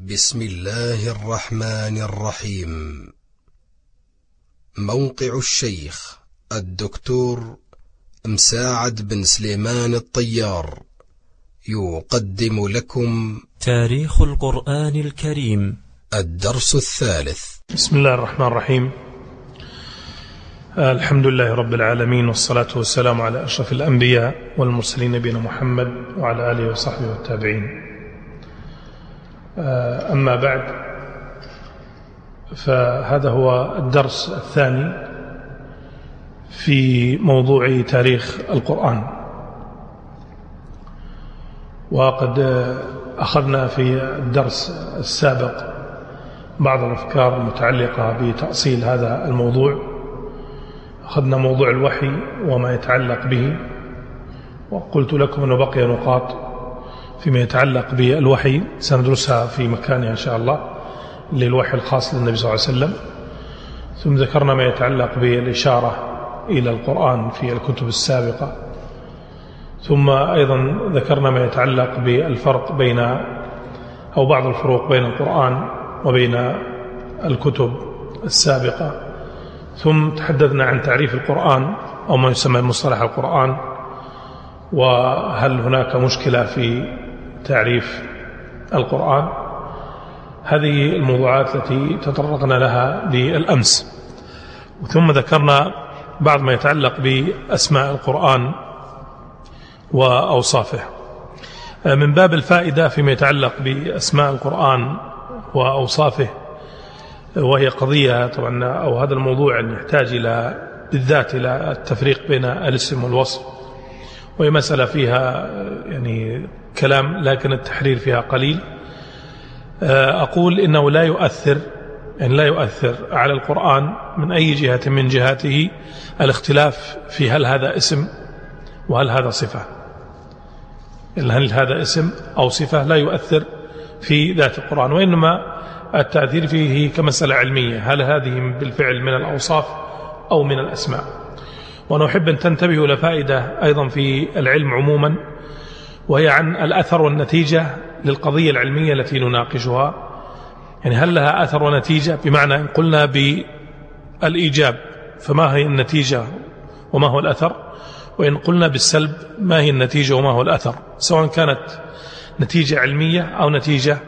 بسم الله الرحمن الرحيم. موقع الشيخ الدكتور مساعد بن سليمان الطيار يقدم لكم تاريخ القرآن الكريم. الدرس الثالث. بسم الله الرحمن الرحيم. الحمد لله رب العالمين والصلاة والسلام على أشرف الأنبياء والمرسلين نبينا محمد وعلى آله وصحبه والتابعين. أما بعد فهذا هو الدرس الثاني في موضوع تاريخ القرآن. وقد أخذنا في الدرس السابق بعض الأفكار المتعلقة بتأصيل هذا الموضوع. أخذنا موضوع الوحي وما يتعلق به وقلت لكم أنه بقي نقاط. فيما يتعلق بالوحي سندرسها في مكانها إن شاء الله للوحي الخاص للنبي صلى الله عليه وسلم. ثم ذكرنا ما يتعلق بالإشارة إلى القرآن في الكتب السابقة. ثم أيضا ذكرنا ما يتعلق بالفرق بين أو بعض الفروق بين القرآن وبين الكتب السابقة. ثم تحدثنا عن تعريف القرآن أو ما يسمى مصطلح القرآن وهل هناك مشكلة في تعريف القرآن. هذه الموضوعات التي تطرقنا لها بالأمس ثم ذكرنا بعض ما يتعلق بأسماء القرآن وأوصافه. من باب الفائدة فيما يتعلق بأسماء القرآن وأوصافه وهي قضية طبعا أو هذا الموضوع يحتاج إلى بالذات إلى التفريق بين الاسم والوصف. وهي مسألة فيها يعني كلام لكن التحرير فيها قليل. أقول إنه لا يؤثر يعني لا يؤثر على القرآن من أي جهة من جهاته الاختلاف في هل هذا اسم وهل هذا صفة. هل هذا اسم أو صفة لا يؤثر في ذات القرآن وإنما التأثير فيه كمسألة علمية. هل هذه بالفعل من الأوصاف أو من الأسماء؟ وأنا أحب أن تنتبهوا لفائدة أيضا في العلم عموما وهي عن الأثر والنتيجة للقضية العلمية التي نناقشها. يعني هل لها أثر ونتيجة؟ بمعنى إن قلنا بالإيجاب فما هي النتيجة وما هو الأثر؟ وإن قلنا بالسلب ما هي النتيجة وما هو الأثر؟ سواء كانت نتيجة علمية أو نتيجة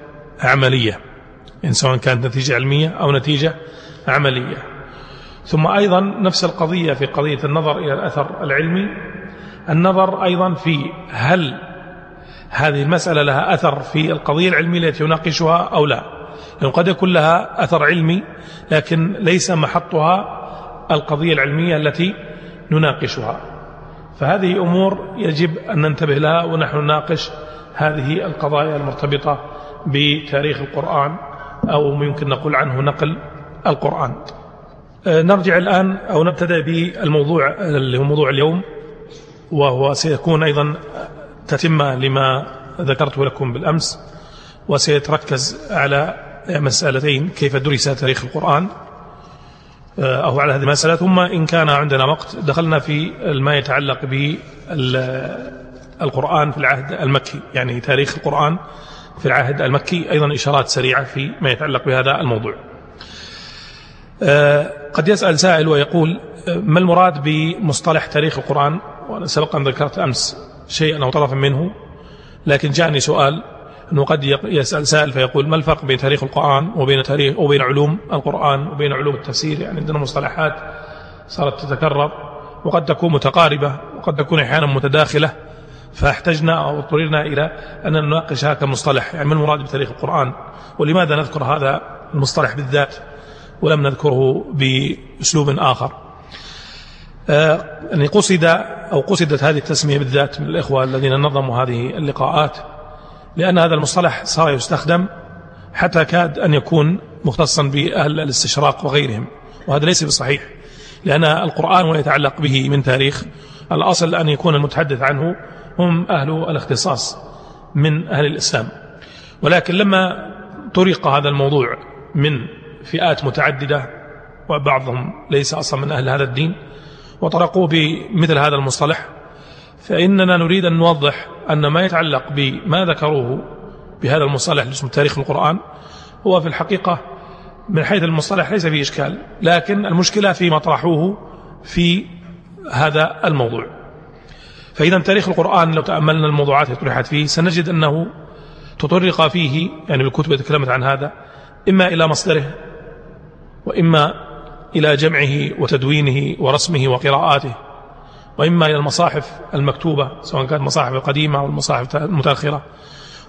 عملية. إن سواء كانت نتيجة علمية أو نتيجة عملية. ثم أيضا نفس القضية في قضية النظر إلى الأثر العلمي. النظر أيضا في هل هذه المسألة لها أثر في القضية العلمية التي يناقشها أو لا. لأنه قد يكون لها أثر علمي لكن ليس محطها القضية العلمية التي نناقشها. فهذه أمور يجب أن ننتبه لها ونحن نناقش هذه القضايا المرتبطة بتاريخ القرآن أو ممكن نقول عنه نقل القرآن. نرجع الآن أو نبتدأ بالموضوع اللي هو موضوع اليوم وهو سيكون أيضا تتمة لما ذكرته لكم بالأمس وسيتركز على مسألتين كيف درس تاريخ القرآن أو على هذه المسألة ثم إن كان عندنا وقت دخلنا في ما يتعلق بالقرآن في العهد المكي يعني تاريخ القرآن في العهد المكي أيضا إشارات سريعة في ما يتعلق بهذا الموضوع. قد يسأل سائل ويقول ما المراد بمصطلح تاريخ القرآن؟ وأنا سبق أن ذكرت أمس شيئا أو طرفا منه لكن جاءني سؤال أنه قد يسأل سائل فيقول ما الفرق بين تاريخ القرآن وبين تاريخ وبين علوم القرآن وبين علوم التفسير؟ يعني عندنا مصطلحات صارت تتكرر وقد تكون متقاربة وقد تكون أحيانا متداخلة فاحتجنا أو اضطررنا إلى أن نناقش هذا المصطلح يعني ما المراد بتاريخ القرآن؟ ولماذا نذكر هذا المصطلح بالذات؟ ولم نذكره بأسلوب آخر. يعني قصد أو قصدت هذه التسمية بالذات من الإخوة الذين نظموا هذه اللقاءات لأن هذا المصطلح صار يستخدم حتى كاد أن يكون مختصا بأهل الاستشراق وغيرهم وهذا ليس بصحيح لأن القرآن ويتعلق به من تاريخ الأصل أن يكون المتحدث عنه هم أهل الاختصاص من أهل الإسلام. ولكن لما طرق هذا الموضوع من فئات متعددة وبعضهم ليس أصلا من أهل هذا الدين وطرقوا بمثل هذا المصطلح فإننا نريد أن نوضح أن ما يتعلق بما ذكروه بهذا المصطلح اللي اسمه تاريخ القرآن هو في الحقيقة من حيث المصطلح ليس فيه إشكال لكن المشكلة في مطرحوه في هذا الموضوع. فإذا تاريخ القرآن لو تأملنا الموضوعات التي طرحت فيه سنجد أنه تطرق فيه يعني الكتب تكلمت عن هذا إما إلى مصدره وإما إلى جمعه وتدوينه ورسمه وقراءاته وإما إلى المصاحف المكتوبة سواء كانت مصاحف القديمة أو المصاحف المتأخرة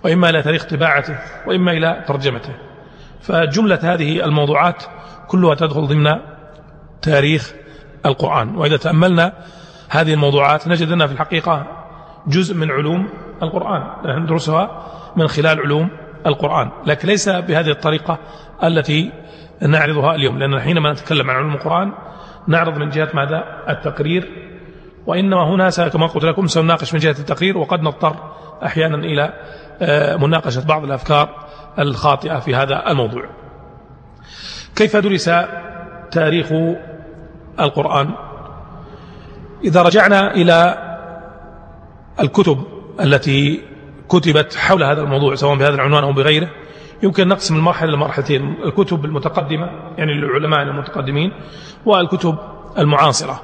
وإما إلى تاريخ طباعته وإما إلى ترجمته. فجملة هذه الموضوعات كلها تدخل ضمن تاريخ القرآن. وإذا تأملنا هذه الموضوعات نجد أنها في الحقيقة جزء من علوم القرآن. ندرسها من خلال علوم القرآن لكن ليس بهذه الطريقة التي نعرضها اليوم لأن حينما نتكلم عن علوم القرآن نعرض من جهة ماذا؟ التقرير. وإنما هنا كما قلت لكم سنناقش من جهة التقرير وقد نضطر أحيانا إلى آه، مناقشة بعض الأفكار الخاطئة في هذا الموضوع. كيف درس تاريخ القرآن؟ إذا رجعنا إلى الكتب التي كتبت حول هذا الموضوع سواء بهذا العنوان أو بغيره. يمكن نقسم المرحلة لمرحلتين الكتب المتقدمة يعني العلماء المتقدمين والكتب المعاصرة.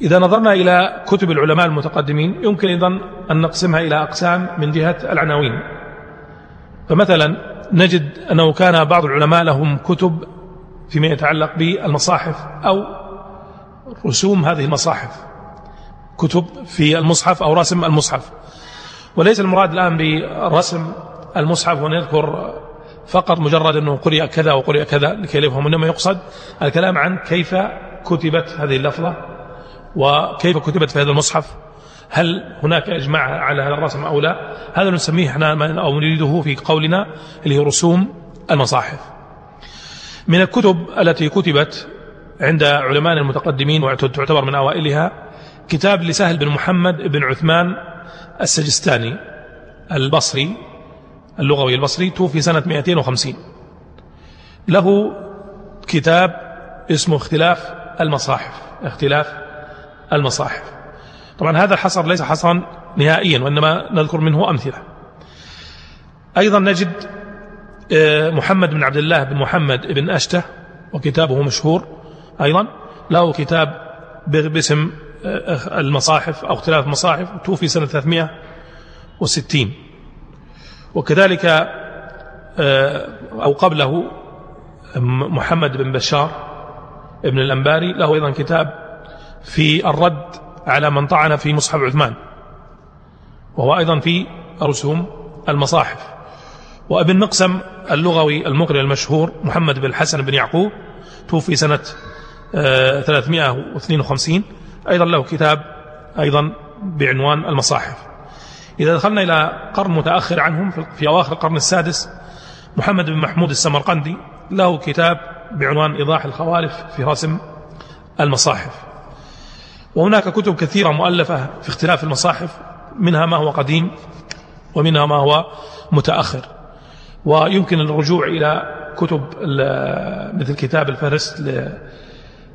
إذا نظرنا إلى كتب العلماء المتقدمين يمكن أيضا أن نقسمها إلى أقسام من جهة العناوين. فمثلا نجد أنه كان بعض العلماء لهم كتب فيما يتعلق بالمصاحف أو رسوم هذه المصاحف كتب في المصحف أو رسم المصحف. وليس المراد الآن برسم المصحف ونذكر فقط مجرد أنه قرئ كذا وقرئ كذا لكي لا يفهم إنما يقصد الكلام عن كيف كتبت هذه اللفظة وكيف كتبت في هذا المصحف هل هناك إجماع على هذا الرسم أو لا؟ هذا نسميه إحنا أو نريده في قولنا اللي هي رسوم المصاحف. من الكتب التي كتبت عند علماء المتقدمين وتعتبر من أوائلها كتاب لسهل بن محمد بن عثمان السجستاني البصري اللغوي البصري توفي سنة 250 له كتاب اسمه اختلاف المصاحف اختلاف المصاحف. طبعا هذا الحصر ليس حصرا نهائيا وإنما نذكر منه أمثلة. أيضا نجد آه، محمد بن عبد الله بن محمد بن أشته وكتابه مشهور أيضا. له كتاب باسم المصاحف أو اختلاف المصاحف توفي سنة 360 وكذلك آه، أو قبله محمد بن بشار ابن الأنباري له أيضا كتاب في الرد على من طعن في مصحف عثمان وهو أيضا في رسوم المصاحف. وابن مقسم اللغوي المقرئ المشهور محمد بن الحسن بن يعقوب توفي سنة 352 آه، أيضا له كتاب أيضا بعنوان المصاحف. إذا دخلنا إلى قرن متأخر عنهم في أواخر القرن السادس محمد بن محمود السمرقندي له كتاب بعنوان إيضاح الخوالف في رسم المصاحف. وهناك كتب كثيرة مؤلفة في اختلاف المصاحف منها ما هو قديم ومنها ما هو متأخر. ويمكن الرجوع إلى كتب مثل كتاب الفهرست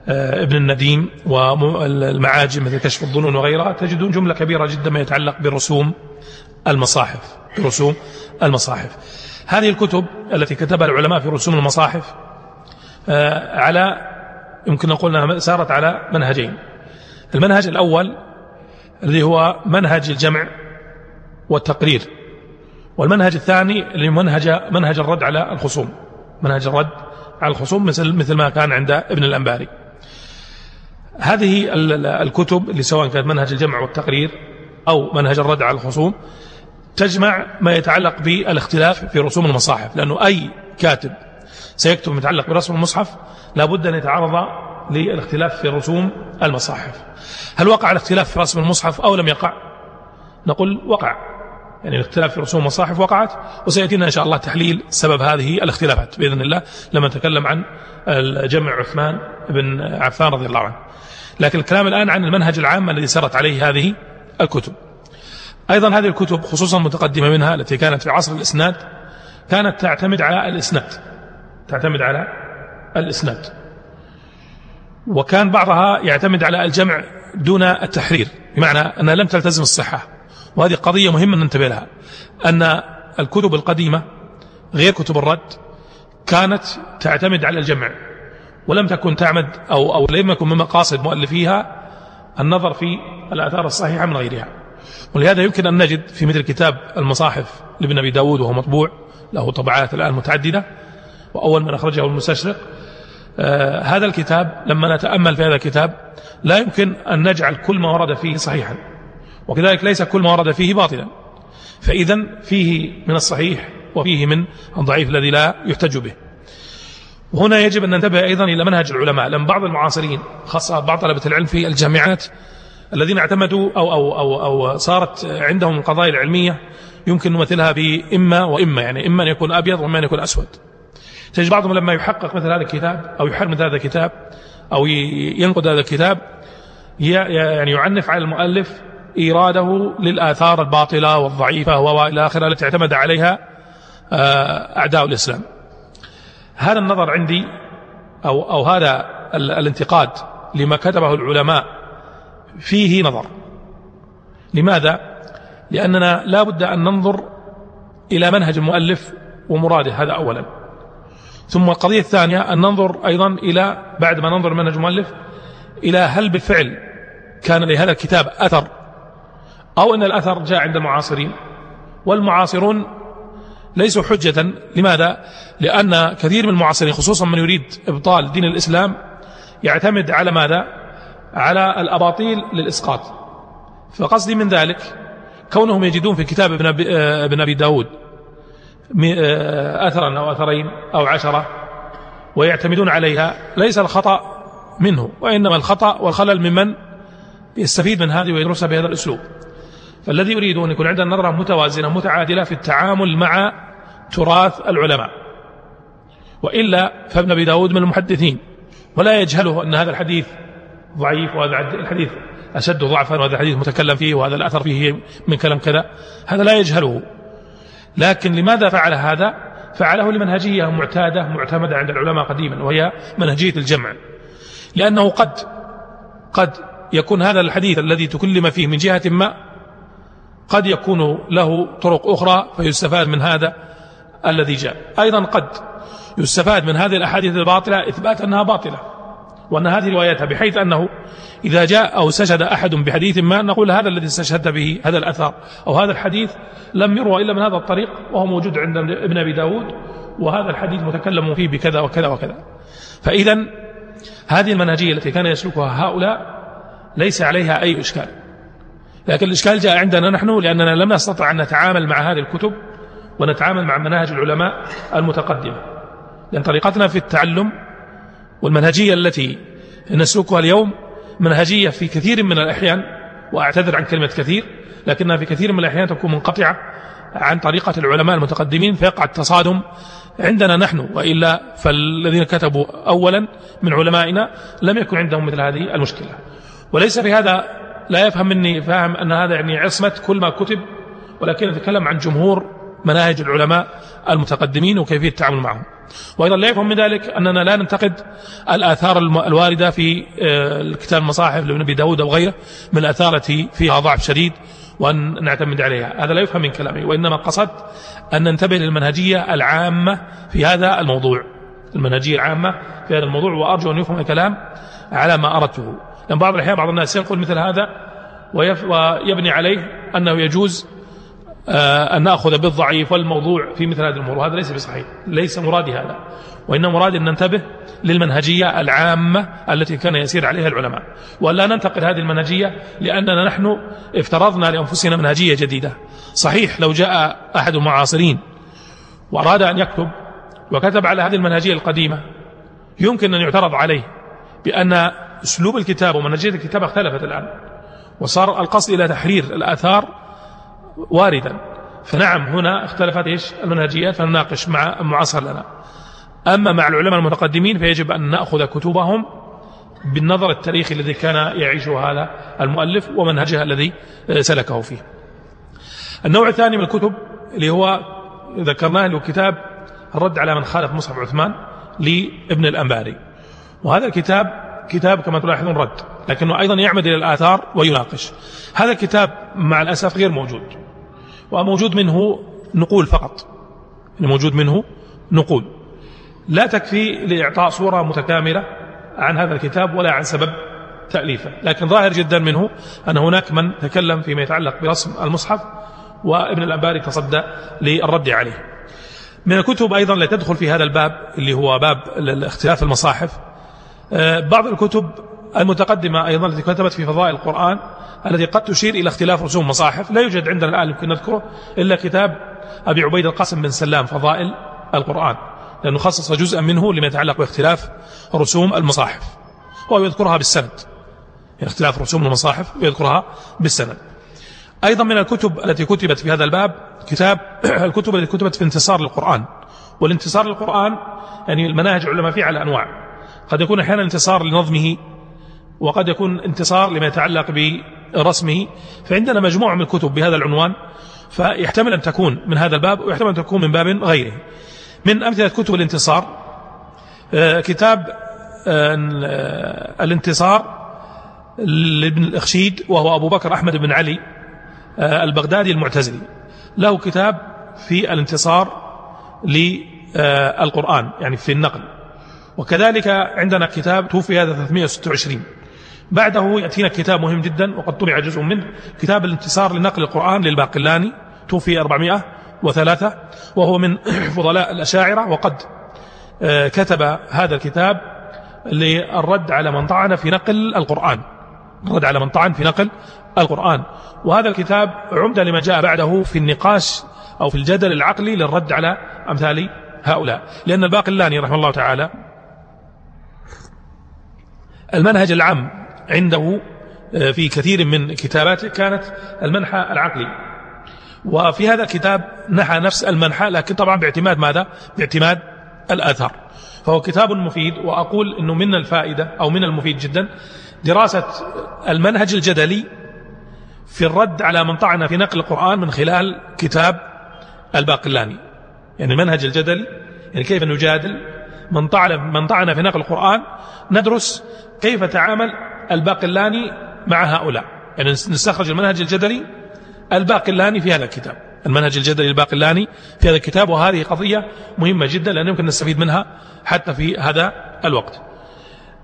ابن النديم والمعاجم مثل كشف الظنون وغيرها تجدون جملة كبيرة جدا ما يتعلق برسوم المصاحف برسوم المصاحف. هذه الكتب التي كتبها العلماء في رسوم المصاحف آه، على يمكن نقول أنها سارت على منهجين. المنهج الأول الذي هو منهج الجمع والتقرير والمنهج الثاني اللي منهج منهج الرد على الخصوم. منهج الرد على الخصوم مثل مثل ما كان عند ابن الأنباري. هذه الكتب اللي سواء كانت منهج الجمع والتقرير أو منهج الرد على الخصوم تجمع ما يتعلق بالاختلاف في رسوم المصاحف لأنه أي كاتب سيكتب متعلق برسم المصحف لابد أن يتعرض للاختلاف في رسوم المصاحف. هل وقع الاختلاف في رسم المصحف أو لم يقع؟ نقول وقع. يعني الاختلاف في رسوم المصاحف وقعت وسيأتينا إن شاء الله تحليل سبب هذه الاختلافات بإذن الله لما نتكلم عن الجمع عثمان بن عفان رضي الله عنه. لكن الكلام الآن عن المنهج العام الذي سرت عليه هذه الكتب. أيضا هذه الكتب خصوصا المتقدمة منها التي كانت في عصر الإسناد كانت تعتمد على الإسناد تعتمد على الإسناد. وكان بعضها يعتمد على الجمع دون التحرير بمعنى أنها لم تلتزم الصحة. وهذه قضية مهمة ننتبه لها أن الكتب القديمة غير كتب الرد كانت تعتمد على الجمع. ولم تكن تعمد أو, أو لم يكن من مقاصد مؤلفيها النظر في الآثار الصحيحة من غيرها. ولهذا يمكن أن نجد في مثل كتاب المصاحف لابن أبي داود وهو مطبوع له طبعات الآن متعددة وأول من أخرجه المستشرق. آه هذا الكتاب لما نتأمل في هذا الكتاب لا يمكن أن نجعل كل ما ورد فيه صحيحا وكذلك ليس كل ما ورد فيه باطلا. فإذا فيه من الصحيح وفيه من الضعيف الذي لا يحتج به. وهنا يجب أن ننتبه أيضا إلى منهج العلماء لأن بعض المعاصرين خاصة بعض طلبة العلم في الجامعات الذين اعتمدوا أو, أو, أو, أو صارت عندهم القضايا العلمية يمكن نمثلها بإما وإما يعني إما أن يكون أبيض وإما أن يكون أسود. تجد بعضهم لما يحقق مثل هذا الكتاب أو يحرم مثل هذا الكتاب أو ينقد هذا الكتاب يعني يعنف على المؤلف إيراده للآثار الباطلة والضعيفة وإلى آخره التي اعتمد عليها آه، أعداء الإسلام. هذا النظر عندي أو, أو هذا الانتقاد لما كتبه العلماء فيه نظر. لماذا؟ لأننا لا بد أن ننظر إلى منهج المؤلف ومراده هذا أولا. ثم القضية الثانية أن ننظر أيضا إلى بعد ما ننظر منهج المؤلف إلى هل بالفعل كان لهذا الكتاب أثر أو أن الأثر جاء عند المعاصرين. والمعاصرون ليسوا حجة لماذا؟ لأن كثير من المعاصرين خصوصا من يريد إبطال دين الإسلام يعتمد على ماذا؟ على الأباطيل للإسقاط فقصدي من ذلك كونهم يجدون في كتاب ابن آه، ابن أبي داود آه، أثرا أو أثرين أو عشرة ويعتمدون عليها ليس الخطأ منه وإنما الخطأ والخلل ممن يستفيد من هذه ويدرسها بهذا الأسلوب فالذي يريد أن يكون عندنا نظرة متوازنة متعادلة في التعامل مع تراث العلماء. وإلا فابن أبي داود من المحدثين ولا يجهله أن هذا الحديث ضعيف وهذا الحديث أشد ضعفا وهذا الحديث متكلم فيه وهذا الأثر فيه من كلام كذا. هذا لا يجهله. لكن لماذا فعل هذا؟ فعله لمنهجية معتادة معتمدة عند العلماء قديما وهي منهجية الجمع. لأنه قد قد يكون هذا الحديث الذي تكلم فيه من جهة ما قد يكون له طرق أخرى فيستفاد من هذا الذي جاء. أيضا قد يستفاد من هذه الأحاديث الباطلة إثبات أنها باطلة وأن هذه روايتها بحيث أنه إذا جاء أو سجد أحد بحديث ما نقول هذا الذي استشهدت به هذا الأثر أو هذا الحديث لم يروى إلا من هذا الطريق وهو موجود عند ابن أبي داود وهذا الحديث متكلم فيه بكذا وكذا وكذا. فإذا هذه المنهجية التي كان يسلكها هؤلاء ليس عليها أي إشكال. لكن الإشكال جاء عندنا نحن لأننا لم نستطع أن نتعامل مع هذه الكتب ونتعامل مع مناهج العلماء المتقدمة. لأن طريقتنا في التعلم والمنهجية التي نسلكها اليوم منهجية في كثير من الأحيان وأعتذر عن كلمة كثير لكنها في كثير من الأحيان تكون منقطعة عن طريقة العلماء المتقدمين فيقع التصادم عندنا نحن. وإلا فالذين كتبوا أولا من علمائنا لم يكن عندهم مثل هذه المشكلة. وليس في هذا لا يفهم مني فاهم أن هذا يعني عصمة كل ما كتب ولكن نتكلم عن جمهور مناهج العلماء المتقدمين وكيفية التعامل معهم. وأيضا لا يفهم من ذلك أننا لا ننتقد الآثار الواردة في آه، الكتاب المصاحف لابن أبي داود أو غيره من الآثار التي فيها ضعف شديد وأن نعتمد عليها. هذا لا يفهم من كلامي وإنما قصدت أن ننتبه للمنهجية العامة في هذا الموضوع. المنهجية العامة في هذا الموضوع وأرجو أن يفهم الكلام على ما أردته. لأن بعض الأحيان بعض الناس ينقل مثل هذا ويبني عليه أنه يجوز آه، أن نأخذ بالضعيف والموضوع في مثل هذه الأمور. وهذا ليس بصحيح ليس مرادي هذا. وإن مرادي أن ننتبه للمنهجية العامة التي كان يسير عليها العلماء. ولا ننتقد هذه المنهجية لأننا نحن افترضنا لأنفسنا منهجية جديدة. صحيح لو جاء أحد المعاصرين وأراد أن يكتب وكتب على هذه المنهجية القديمة يمكن أن يعترض عليه بأن أسلوب الكتاب ومنهجية الكتاب اختلفت الآن. وصار القصد إلى تحرير الآثار واردا. فنعم هنا اختلفت إيش؟ المنهجيات فنناقش مع معاصر لنا. أما مع العلماء المتقدمين فيجب أن نأخذ كتبهم بالنظر التاريخي الذي كان يعيشه هذا المؤلف ومنهجها الذي سلكه فيه. النوع الثاني من الكتب اللي هو ذكرناه له كتاب الرد على من خالف مصحف عثمان لابن الأنباري. وهذا الكتاب كتاب كما تلاحظون رد لكنه أيضا يعمد إلى الآثار ويناقش. هذا الكتاب مع الأسف غير موجود وموجود منه نقول فقط. يعني موجود منه نقول. لا تكفي لإعطاء صورة متكاملة عن هذا الكتاب ولا عن سبب تأليفه لكن ظاهر جدا منه أن هناك من تكلم فيما يتعلق برسم المصحف وابن الأنباري تصدى للرد عليه. من الكتب أيضا التي تدخل في هذا الباب اللي هو باب اختلاف المصاحف بعض الكتب المتقدمة أيضا التي كتبت في فضائل القرآن التي قد تشير إلى اختلاف رسوم مصاحف لا يوجد عندنا الآن يمكن نذكره إلا كتاب أبي عبيد القاسم بن سلام فضائل القرآن لأنه خصص جزءا منه لما يتعلق باختلاف رسوم المصاحف وهو يذكرها بالسند. يعني اختلاف رسوم المصاحف ويذكرها بالسند. أيضا من الكتب التي كتبت في هذا الباب كتاب الكتب التي كتبت في انتصار للقرآن والانتصار للقرآن يعني المناهج العلماء فيه على أنواع. قد يكون أحيانا انتصار لنظمه وقد يكون انتصار لما يتعلق برسمه. فعندنا مجموعة من الكتب بهذا العنوان فيحتمل أن تكون من هذا الباب ويحتمل أن تكون من باب غيره. من أمثلة كتب الانتصار آه، كتاب آه، الانتصار لابن الأخشيد وهو أبو بكر أحمد بن علي آه، البغدادي المعتزلي. له كتاب في الانتصار للقرآن يعني في النقل. وكذلك عندنا كتاب توفي هذا 326 بعده يأتينا كتاب مهم جدا وقد طبع جزء منه كتاب الانتصار لنقل القرآن للباقلاني توفي 403 وهو من فضلاء الأشاعرة وقد آه، كتب هذا الكتاب للرد على من طعن في نقل القرآن. الرد على من طعن في نقل القرآن. وهذا الكتاب عمدة لما جاء بعده في النقاش أو في الجدل العقلي للرد على أمثال هؤلاء. لأن الباقلاني رحمه الله تعالى المنهج العام عنده آه، في كثير من كتاباته كانت المنحى العقلي. وفي هذا الكتاب نحى نفس المنحى لكن طبعا باعتماد ماذا؟ باعتماد الآثار فهو كتاب مفيد وأقول أنه من الفائدة أو من المفيد جدا دراسة المنهج الجدلي في الرد على من طعن في نقل القرآن من خلال كتاب الباقلاني. يعني المنهج الجدلي يعني كيف نجادل من طعن من طعن في نقل القرآن ندرس كيف تعامل الباقلاني مع هؤلاء. يعني نستخرج المنهج الجدلي الباقلاني في هذا الكتاب. المنهج الجدلي الباقلاني في هذا الكتاب وهذه قضية مهمة جدا لأن يمكن نستفيد منها حتى في هذا الوقت.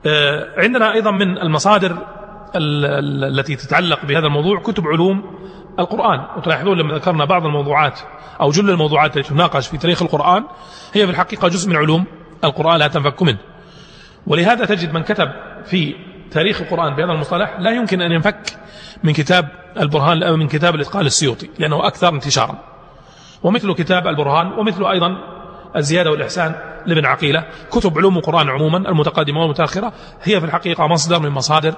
آه، عندنا أيضا من المصادر التي تتعلق بهذا الموضوع كتب علوم القرآن. وتلاحظون لما ذكرنا بعض الموضوعات أو جل الموضوعات التي تناقش في تاريخ القرآن هي في الحقيقة جزء من علوم القرآن لا تنفك منه. ولهذا تجد من كتب في تاريخ القرآن بهذا المصطلح لا يمكن أن ينفك من كتاب البرهان أو من كتاب الإتقان السيوطي لأنه أكثر انتشارا. ومثل كتاب البرهان ومثل أيضا الزيادة والإحسان لابن عقيلة كتب علوم القرآن عموما المتقدمة والمتأخرة هي في الحقيقة مصدر من مصادر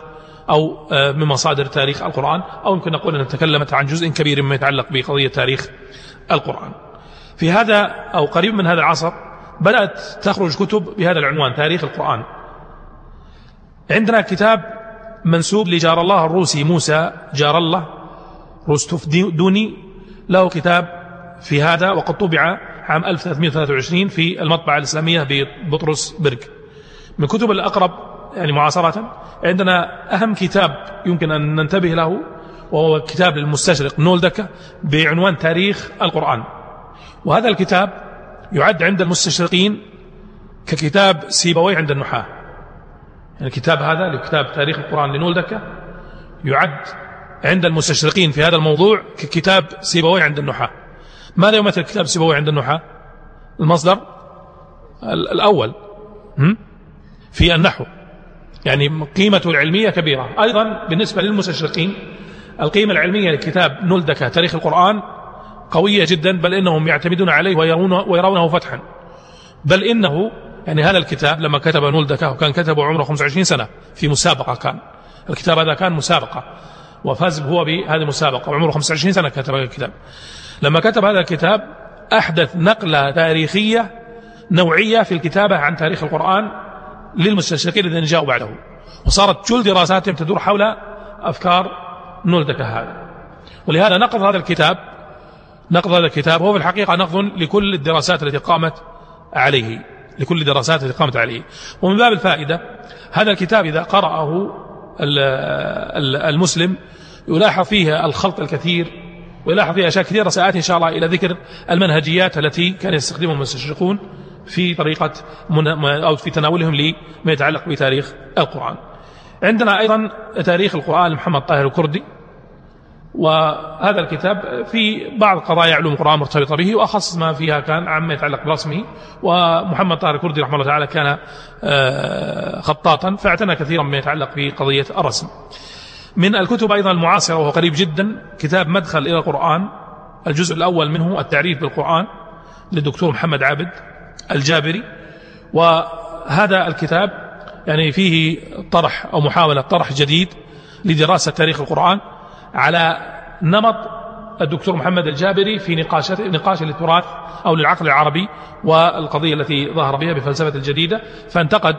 أو آه، من مصادر تاريخ القرآن أو يمكن نقول أنها تكلمت عن جزء كبير مما يتعلق بقضية تاريخ القرآن. في هذا أو قريب من هذا العصر بدأت تخرج كتب بهذا العنوان تاريخ القرآن. عندنا كتاب منسوب لجار الله الروسي موسى جار الله روستوف دوني. له كتاب في هذا وقد طبع عام 1323 في المطبعة الإسلامية ببطرس برج. من كتب الأقرب يعني معاصرة عندنا أهم كتاب يمكن أن ننتبه له وهو كتاب للمستشرق نولدكا بعنوان تاريخ القرآن. وهذا الكتاب يعد عند المستشرقين ككتاب سيبوي عند النحاة. يعني الكتاب هذا لكتاب تاريخ القرآن لنولدكا يعد عند المستشرقين في هذا الموضوع ككتاب سيبوي عند النحاة. ماذا يمثل كتاب سيبوي عند النحاة؟ المصدر الأول في النحو. يعني قيمته العلمية كبيرة. أيضا بالنسبة للمستشرقين القيمة العلمية لكتاب نولدكا تاريخ القرآن قوية جدا بل إنهم يعتمدون عليه ويرونه, ويرونه فتحا. بل إنه يعني هذا الكتاب لما كتب نولدكا وكان كتبه عمره 25 سنة في مسابقة كان. الكتاب هذا كان مسابقة وفاز هو بهذه المسابقة وعمره 25 سنة كتب هذا الكتاب. لما كتب هذا الكتاب أحدث نقلة تاريخية نوعية في الكتابة عن تاريخ القرآن للمستشرقين الذين جاءوا بعده. وصارت كل دراساتهم تدور حول أفكار نولدك هذا. ولهذا نقض هذا الكتاب نقض هذا الكتاب هو في الحقيقة نقض لكل الدراسات التي قامت عليه لكل الدراسات التي قامت عليه. ومن باب الفائدة هذا الكتاب إذا قرأه المسلم يلاحظ فيه الخلط الكثير ويلاحظ فيها أشياء كثيرة سآتي إن شاء الله إلى ذكر المنهجيات التي كان يستخدمها المستشرقون في طريقة أو في تناولهم لما يتعلق بتاريخ القرآن. عندنا أيضا تاريخ القرآن لمحمد طاهر الكردي. وهذا الكتاب في بعض قضايا علوم القرآن مرتبطة به وأخص ما فيها كان عما يتعلق برسمه ومحمد طاهر الكردي رحمه الله تعالى كان آه، خطاطا فاعتنى كثيرا بما يتعلق بقضية الرسم. من الكتب أيضا المعاصرة وهو قريب جدا كتاب مدخل إلى القرآن. الجزء الأول منه التعريف بالقرآن للدكتور محمد عابد الجابري. وهذا الكتاب يعني فيه طرح أو محاولة طرح جديد لدراسة تاريخ القرآن. على نمط الدكتور محمد الجابري في نقاش نقاش للتراث أو للعقل العربي والقضية التي ظهر بها بفلسفة الجديدة فانتقد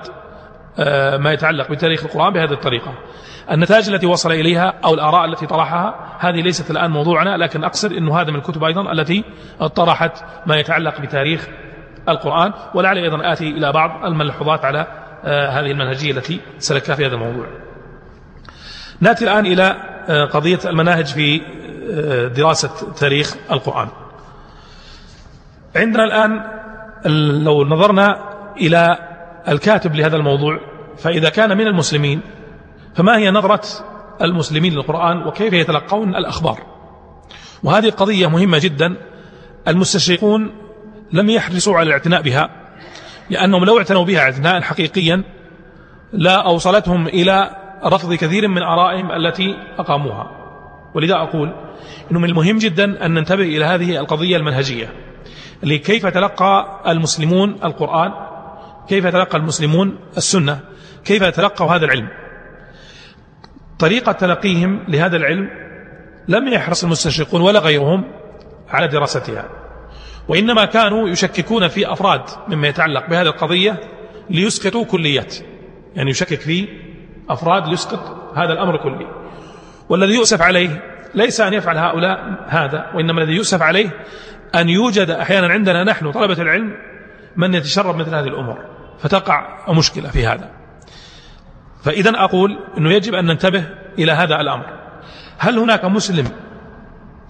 آه، ما يتعلق بتاريخ القرآن بهذه الطريقة. النتائج التي وصل إليها أو الآراء التي طرحها هذه ليست الآن موضوعنا لكن أقصد أنه هذا من الكتب أيضا التي طرحت ما يتعلق بتاريخ القرآن. ولعلي أيضا آتي إلى بعض الملحوظات على آه، هذه المنهجية التي سلكها في هذا الموضوع. نأتي الآن إلى آه، قضية المناهج في آه، دراسة تاريخ القرآن. عندنا الآن لو نظرنا إلى الكاتب لهذا الموضوع فإذا كان من المسلمين فما هي نظرة المسلمين للقرآن وكيف يتلقون الأخبار؟ وهذه قضية مهمة جدا. المستشرقون لم يحرصوا على الاعتناء بها لأنهم لو اعتنوا بها اعتناء حقيقيا لا أوصلتهم إلى رفض كثير من آرائهم التي أقاموها. ولذا أقول أنه من المهم جدا أن ننتبه إلى هذه القضية المنهجية. لكيف تلقى المسلمون القرآن؟ كيف تلقى المسلمون السنة؟ كيف تلقوا هذا العلم؟ طريقة تلقيهم لهذا العلم لم يحرص المستشرقون ولا غيرهم على دراستها. وإنما كانوا يشككون في أفراد مما يتعلق بهذه القضية ليسقطوا كليات. يعني يشكك في أفراد ليسقط هذا الأمر كلي والذي يؤسف عليه ليس أن يفعل هؤلاء هذا وإنما الذي يؤسف عليه أن يوجد أحيانا عندنا نحن طلبة العلم من يتشرب مثل هذه الأمور فتقع مشكلة في هذا. فإذا أقول أنه يجب أن ننتبه إلى هذا الأمر. هل هناك مسلم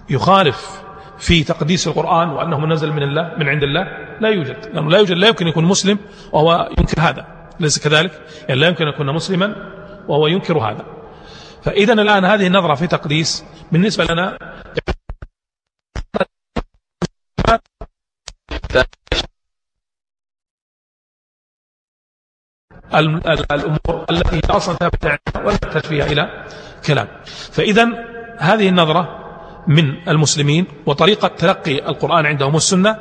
يخالف في تقديس القرآن وأنه منزل من الله من عند الله؟ لا يوجد لأنه لا يوجد لا يمكن يكون مسلم وهو ينكر هذا ليس كذلك؟ يعني لا يمكن أن يكون مسلما وهو ينكر هذا. فإذا الآن هذه النظرة في تقديس بالنسبة لنا. الأمور التي أصلا ثابتة ولا تحتاج فيها إلى كلام. فإذا هذه النظرة من المسلمين وطريقة تلقي القرآن عندهم السنة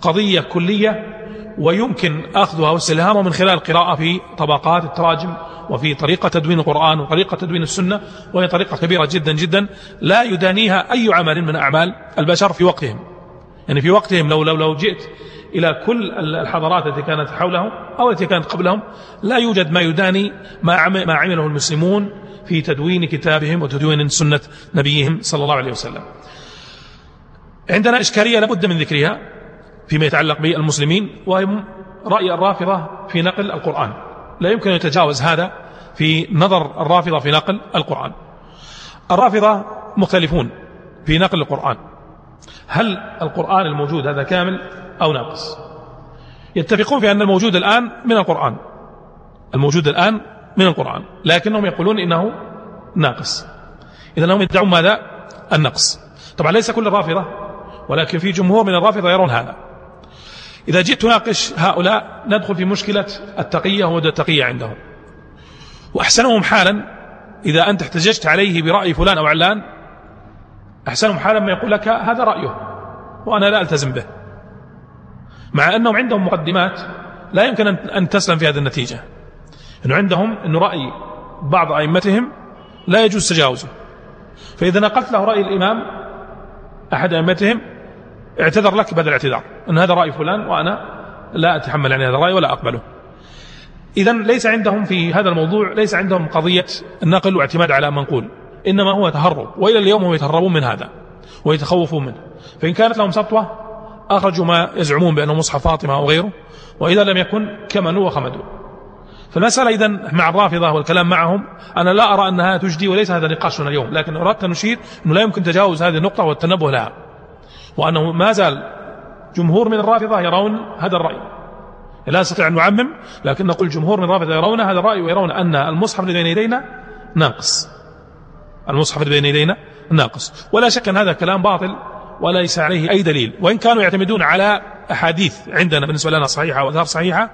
قضية كلية ويمكن أخذها واستلهامها من خلال القراءة في طبقات التراجم وفي طريقة تدوين القرآن وطريقة تدوين السنة وهي طريقة كبيرة جدا جدا لا يدانيها أي عمل من أعمال البشر في وقتهم. يعني في وقتهم لو لو لو جئت إلى كل الحضارات التي كانت حولهم أو التي كانت قبلهم لا يوجد ما يداني ما ما عمله المسلمون في تدوين كتابهم وتدوين سنة نبيهم صلى الله عليه وسلم. عندنا إشكالية لابد من ذكرها. فيما يتعلق بالمسلمين وهي رأي الرافضة في نقل القرآن. لا يمكن أن يتجاوز هذا في نظر الرافضة في نقل القرآن. الرافضة مختلفون في نقل القرآن. هل القرآن الموجود هذا كامل أو ناقص؟ يتفقون في أن الموجود الآن من القرآن. الموجود الآن من القرآن. لكنهم يقولون إنه ناقص. إذا هم يدعون ماذا؟ النقص. طبعا ليس كل الرافضة ولكن في جمهور من الرافضة يرون هذا. إذا جئت تناقش هؤلاء ندخل في مشكلة التقية ومدى التقية عندهم. وأحسنهم حالا إذا أنت احتججت عليه برأي فلان أو علان أحسنهم حالا ما يقول لك هذا رأيه وأنا لا ألتزم به. مع أنهم عندهم مقدمات لا يمكن أن تسلم في هذه النتيجة. أنه عندهم أنه رأي بعض أئمتهم لا يجوز تجاوزه. فإذا نقلت له رأي الإمام أحد أئمتهم اعتذر لك بدل اعتذار أن هذا رأي فلان وأنا لا أتحمل عن هذا الرأي ولا أقبله. إذا ليس عندهم في هذا الموضوع ليس عندهم قضية النقل واعتماد على منقول إنما هو تهرب وإلى اليوم هم يتهربون من هذا ويتخوفون منه. فإن كانت لهم سطوة أخرجوا ما يزعمون بأنه مصحف فاطمة أو غيره وإذا لم يكن كمنوا وخمدوا. فالمسألة إذا مع الرافضة والكلام معهم أنا لا أرى أنها تجدي وليس هذا نقاشنا اليوم لكن أردت أن نشير أنه لا يمكن تجاوز هذه النقطة والتنبه لها. وأنه ما زال جمهور من الرافضة يرون هذا الرأي. لا نستطيع أن نعمم لكن نقول جمهور من الرافضة يرون هذا الرأي ويرون أن المصحف الذي بين يدينا ناقص. المصحف الذي بين يدينا ناقص. ولا شك أن هذا كلام باطل وليس عليه أي دليل. وإن كانوا يعتمدون على أحاديث عندنا بالنسبة لنا صحيحة وأثار صحيحة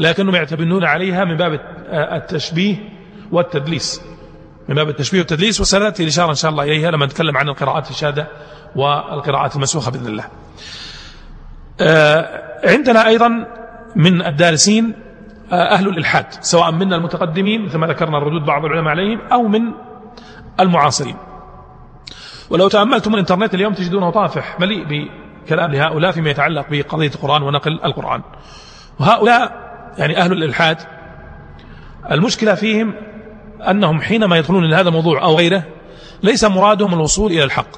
لكنهم يعتمدون عليها من باب التشبيه والتدليس. من باب التشبيه والتدليس وسنأتي الإشارة إن شاء الله إليها لما نتكلم عن القراءات الشاذة والقراءات المسوخة بإذن الله. آه، عندنا أيضا من الدارسين آه، أهل الإلحاد سواء من المتقدمين مثل ما ذكرنا الردود بعض العلماء عليهم أو من المعاصرين. ولو تأملتم الإنترنت اليوم تجدونه طافح مليء بكلام لهؤلاء فيما يتعلق بقضية القرآن ونقل القرآن. وهؤلاء يعني أهل الإلحاد المشكلة فيهم أنهم حينما يدخلون إلى هذا الموضوع أو غيره ليس مرادهم الوصول إلى الحق.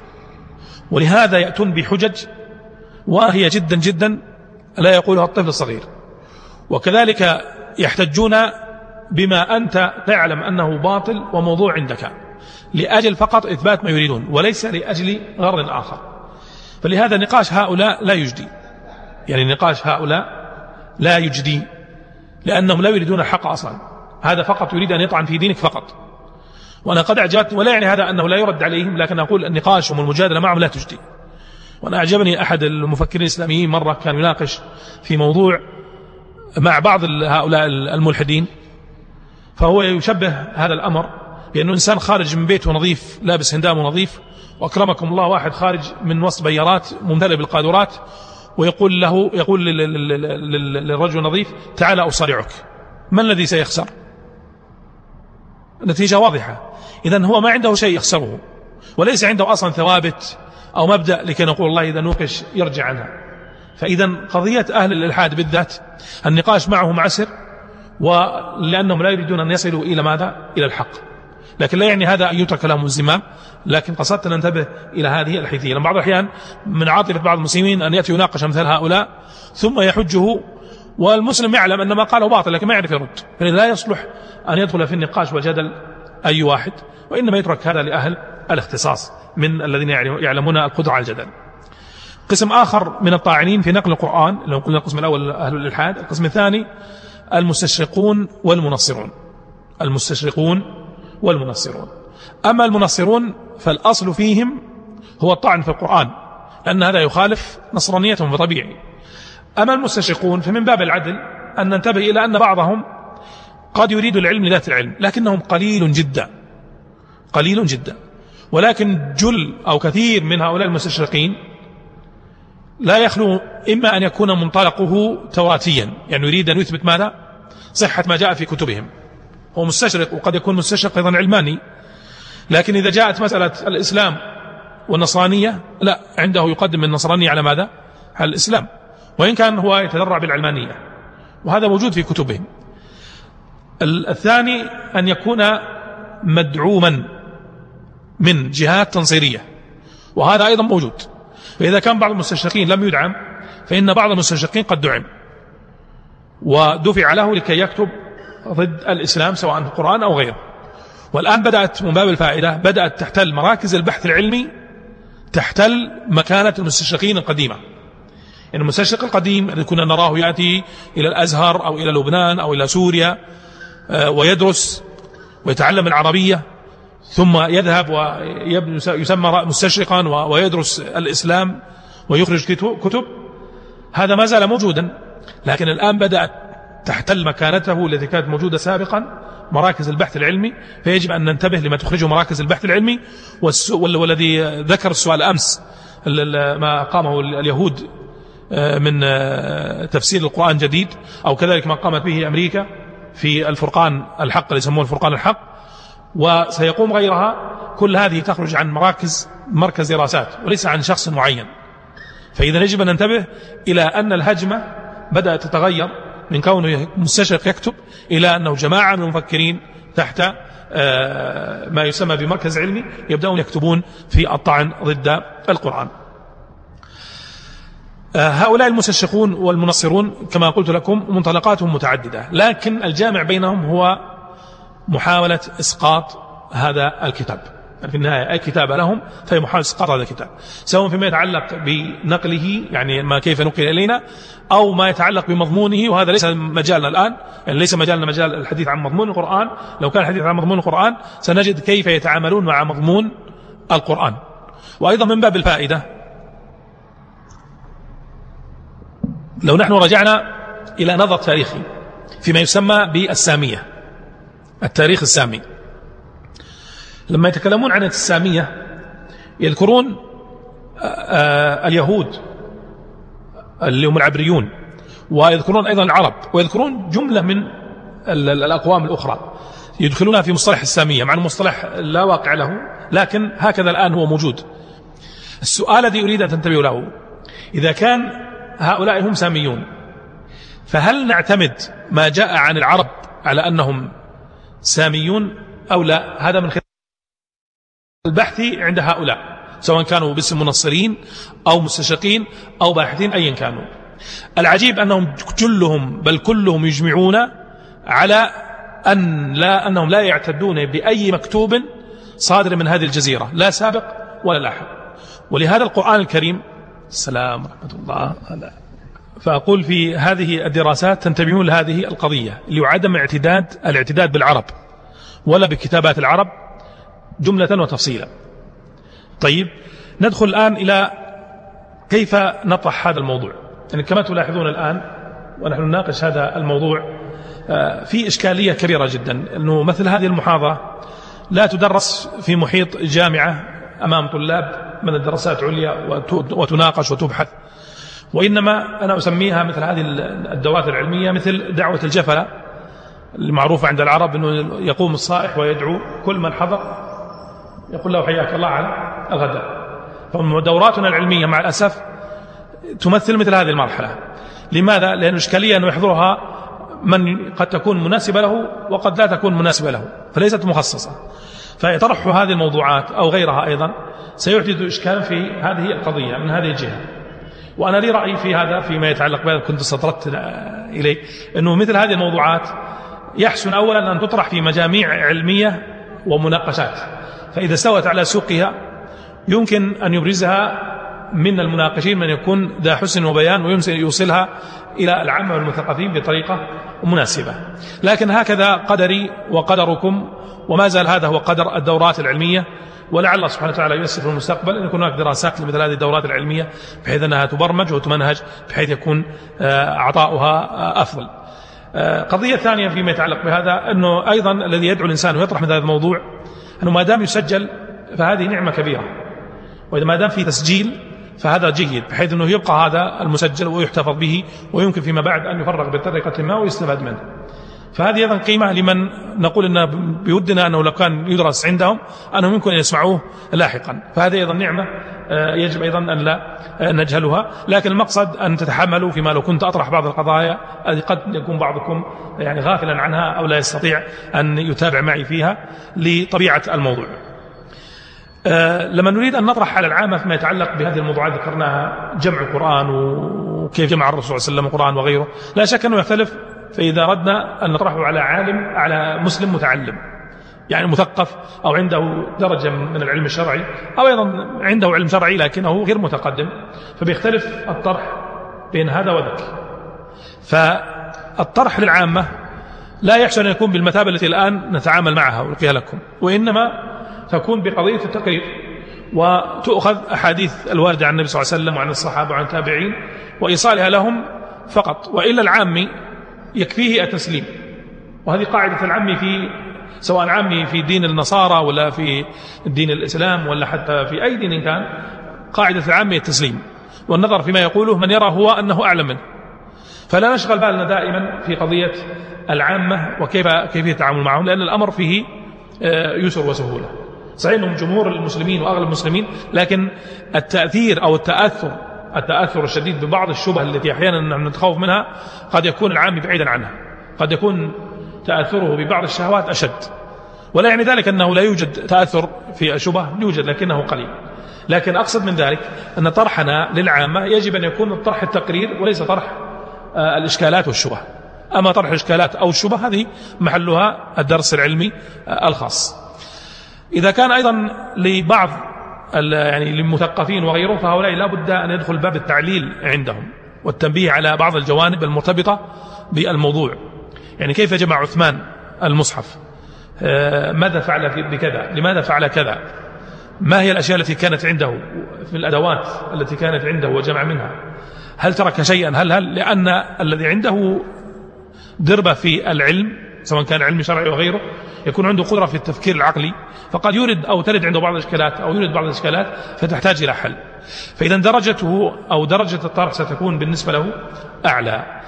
ولهذا يأتون بحجج وهي جدا جدا لا يقولها الطفل الصغير. وكذلك يحتجون بما أنت تعلم أنه باطل وموضوع عندك. لأجل فقط إثبات ما يريدون وليس لأجل غرض آخر. فلهذا نقاش هؤلاء لا يجدي. يعني نقاش هؤلاء لا يجدي لأنهم لا يريدون الحق أصلا. هذا فقط يريد أن يطعن في دينك فقط. وأنا قد أعجبت ولا يعني هذا أنه لا يرد عليهم لكن أقول النقاش والمجادلة معهم لا تجدي. وأنا أعجبني أحد المفكرين الإسلاميين مرة كان يناقش في موضوع مع بعض هؤلاء الملحدين فهو يشبه هذا الأمر بأنه إنسان خارج من بيته نظيف لابس هندام نظيف وأكرمكم الله واحد خارج من وسط بيارات ممتلئ بالقادرات ويقول له يقول للرجل النظيف تعال أصارعك ما الذي سيخسر؟ النتيجة واضحة. إذا هو ما عنده شيء يخسره وليس عنده أصلا ثوابت أو مبدأ لكي نقول الله إذا نوقش يرجع عنها فإذا قضية أهل الإلحاد بالذات النقاش معهم عسر ولأنهم لا يريدون أن يصلوا إلى ماذا؟ إلى الحق. لكن لا يعني هذا أن يترك لهم الزمام لكن قصدت أن ننتبه إلى هذه الحيثية. لأن بعض الأحيان من عاطفة بعض المسلمين أن يأتي يناقش مثل هؤلاء ثم يحجه والمسلم يعلم أن ما قاله باطل لكن ما يعرف يرد. فلا يصلح أن يدخل في النقاش والجدل أي واحد وإنما يترك هذا لأهل الاختصاص من الذين يعلمون القدرة على الجدل. قسم آخر من الطاعنين في نقل القرآن لو قلنا القسم الأول أهل الإلحاد القسم الثاني المستشرقون والمنصرون. المستشرقون والمنصرون. أما المنصرون فالأصل فيهم هو الطعن في القرآن لأن هذا يخالف نصرانيتهم بطبيعي أما المستشرقون فمن باب العدل أن ننتبه إلى أن بعضهم قد يريد العلم لذات العلم لكنهم قليل جدا قليل جدا. ولكن جل أو كثير من هؤلاء المستشرقين لا يخلو إما أن يكون منطلقه تواتيا يعني يريد أن يثبت ماذا؟ صحة ما جاء في كتبهم. هو مستشرق وقد يكون مستشرق أيضا علماني لكن إذا جاءت مسألة الإسلام والنصرانية لا عنده يقدم النصرانية على ماذا؟ على الإسلام. وإن كان هو يتذرع بالعلمانية. وهذا موجود في كتبهم. الثاني أن يكون مدعوما من جهات تنصيرية. وهذا أيضا موجود. فإذا كان بعض المستشرقين لم يدعم فإن بعض المستشرقين قد دعم. ودفع له لكي يكتب ضد الإسلام سواء القرآن أو غيره. والآن بدأت من باب الفائدة بدأت تحتل مراكز البحث العلمي تحتل مكانة المستشرقين القديمة. يعني المستشرق القديم الذي كنا نراه يأتي إلى الأزهر أو إلى لبنان أو إلى سوريا آه، ويدرس ويتعلم العربية ثم يذهب ويسمى مستشرقا ويدرس الإسلام ويخرج كتب هذا ما زال موجودا لكن الآن بدأت تحتل مكانته التي كانت موجودة سابقا مراكز البحث العلمي. فيجب أن ننتبه لما تخرجه مراكز البحث العلمي. والذي ذكر السؤال أمس ما قامه اليهود من آه، تفسير القرآن جديد أو كذلك ما قامت به أمريكا في الفرقان الحق اللي يسمونه الفرقان الحق. وسيقوم غيرها. كل هذه تخرج عن مراكز مركز دراسات وليس عن شخص معين. فإذا يجب أن ننتبه إلى أن الهجمة بدأت تتغير من كونه مستشرق يكتب إلى أنه جماعة من المفكرين تحت آه، ما يسمى بمركز علمي يبدأون يكتبون في الطعن ضد القرآن. آه، هؤلاء المستشرقون والمنصرون كما قلت لكم منطلقاتهم متعددة لكن الجامع بينهم هو محاولة إسقاط هذا الكتاب. في النهاية أي كتاب لهم فهي محاولة إسقاط هذا الكتاب سواء فيما يتعلق بنقله يعني ما كيف نقل إلينا أو ما يتعلق بمضمونه وهذا ليس مجالنا الآن يعني ليس مجالنا مجال الحديث عن مضمون القرآن. لو كان الحديث عن مضمون القرآن سنجد كيف يتعاملون مع مضمون القرآن. وأيضا من باب الفائدة لو نحن رجعنا إلى نظر تاريخي فيما يسمى بالسامية التاريخ السامي. لما يتكلمون عن السامية يذكرون آه، آه، اليهود اللي هم العبريون ويذكرون أيضا العرب ويذكرون جملة من الأقوام الأخرى يدخلونها في مصطلح السامية مع المصطلح لا واقع له لكن هكذا الآن هو موجود. السؤال الذي أريد أن تنتبهوا له إذا كان هؤلاء هم ساميون. فهل نعتمد ما جاء عن العرب على أنهم ساميون أو لا؟ هذا من خلال البحث عند هؤلاء سواء كانوا باسم منصرين أو مستشرقين أو باحثين أيا كانوا. العجيب أنهم كلهم بل كلهم يجمعون على أن لا أنهم لا يعتدون بأي مكتوب صادر من هذه الجزيرة لا سابق ولا لاحق. ولهذا القرآن الكريم السلام ورحمة الله فأقول في هذه الدراسات تنتبهون لهذه القضية لعدم اعتداد الاعتداد بالعرب ولا بكتابات العرب جملة وتفصيلا. طيب ندخل الآن إلى كيف نطرح هذا الموضوع. يعني كما تلاحظون الآن ونحن نناقش هذا الموضوع آه، في إشكالية كبيرة جدا أنه مثل هذه المحاضرة لا تدرس في محيط جامعة أمام طلاب من الدراسات عليا وتناقش وتبحث. وإنما أنا أسميها مثل هذه الدورات العلمية مثل دعوة الجفلة المعروفة عند العرب أنه يقوم الصائح ويدعو كل من حضر يقول له حياك الله على الغداء. فدوراتنا العلمية مع الأسف تمثل مثل هذه المرحلة. لماذا؟ لأن الإشكالية أنه يحضرها من قد تكون مناسبة له وقد لا تكون مناسبة له فليست مخصصة. فيطرح هذه الموضوعات أو غيرها أيضا سيحدث إشكالا في هذه القضية من هذه الجهة. وأنا لي رأي في هذا فيما يتعلق بهذا كنت استطردت إليه أنه مثل هذه الموضوعات يحسن أولا أن تطرح في مجاميع علمية ومناقشات. فإذا استوت على سوقها يمكن أن يبرزها من المناقشين من يكون ذا حسن وبيان ويوصلها إلى العامة والمثقفين بطريقة مناسبة. لكن هكذا قدري وقدركم وما زال هذا هو قدر الدورات العلمية. ولعل الله سبحانه وتعالى ييسر في المستقبل أن يكون هناك دراسات لمثل هذه الدورات العلمية بحيث أنها تبرمج وتمنهج بحيث يكون آه، عطاؤها آه، أفضل. آه، قضية ثانية فيما يتعلق بهذا أنه أيضا الذي يدعو الإنسان ويطرح مثل هذا الموضوع أنه ما دام يسجل فهذه نعمة كبيرة. وإذا ما دام في تسجيل فهذا جيد بحيث أنه يبقى هذا المسجل ويحتفظ به ويمكن فيما بعد أن يفرغ بطريقة ما ويستفاد منه. فهذه أيضا قيمة لمن نقول أن بودنا أنه لو كان يدرس عندهم أنهم يمكن أن يسمعوه لاحقا. فهذه أيضا نعمة آه، يجب أيضا أن لا آه، نجهلها. لكن المقصد أن تتحملوا فيما لو كنت أطرح بعض القضايا التي قد يكون بعضكم يعني غافلا عنها أو لا يستطيع أن يتابع معي فيها لطبيعة الموضوع. آه، لما نريد أن نطرح على العامة فيما يتعلق بهذه الموضوعات ذكرناها جمع القرآن وكيف جمع الرسول صلى الله عليه وسلم القرآن وغيره. لا شك أنه يختلف فإذا أردنا أن نطرحه على عالم على مسلم متعلم يعني مثقف أو عنده درجة من العلم الشرعي أو أيضا عنده علم شرعي لكنه غير متقدم فبيختلف الطرح بين هذا وذاك. فالطرح للعامة لا يحسن أن يكون بالمثابة التي الآن نتعامل معها وألقيها لكم وإنما تكون بقضية التقرير وتؤخذ أحاديث الواردة عن النبي صلى الله عليه وسلم وعن الصحابة وعن التابعين وإيصالها لهم فقط وإلا العامي يكفيه التسليم. وهذه قاعدة العمي في سواء عمي في دين النصارى ولا في دين الإسلام ولا حتى في أي دين كان قاعدة العمي التسليم. والنظر فيما يقوله من يرى هو أنه أعلم منه. فلا نشغل بالنا دائما في قضية العامة وكيف كيفية التعامل معهم لأن الأمر فيه آه، يسر وسهولة. صحيح أنهم جمهور المسلمين وأغلب المسلمين لكن التأثير أو التأثر التأثر الشديد ببعض الشبه التي أحيانا نتخوف منها قد يكون العام بعيدا عنها. قد يكون تأثره ببعض الشهوات أشد. ولا يعني ذلك أنه لا يوجد تأثر في الشبه يوجد لكنه قليل. لكن أقصد من ذلك أن طرحنا للعامة يجب أن يكون الطرح التقرير وليس طرح آه، الإشكالات والشبه. أما طرح الإشكالات أو الشبه هذه محلها الدرس العلمي آه، الخاص. إذا كان أيضا لبعض يعني للمثقفين وغيرهم فهؤلاء لا بد أن يدخل باب التعليل عندهم والتنبيه على بعض الجوانب المرتبطة بالموضوع. يعني كيف جمع عثمان المصحف؟ آه، ماذا فعل بكذا؟ لماذا فعل كذا؟ ما هي الأشياء التي كانت عنده في الأدوات التي كانت عنده وجمع منها؟ هل ترك شيئا؟ هل هل لأن الذي عنده دربة في العلم سواء كان علم شرعي وغيره يكون عنده قدرة في التفكير العقلي. فقد يرد أو ترد عنده بعض الإشكالات أو يرد بعض الإشكالات فتحتاج إلى حل. فإذا درجته أو درجة الطرح ستكون بالنسبة له أعلى.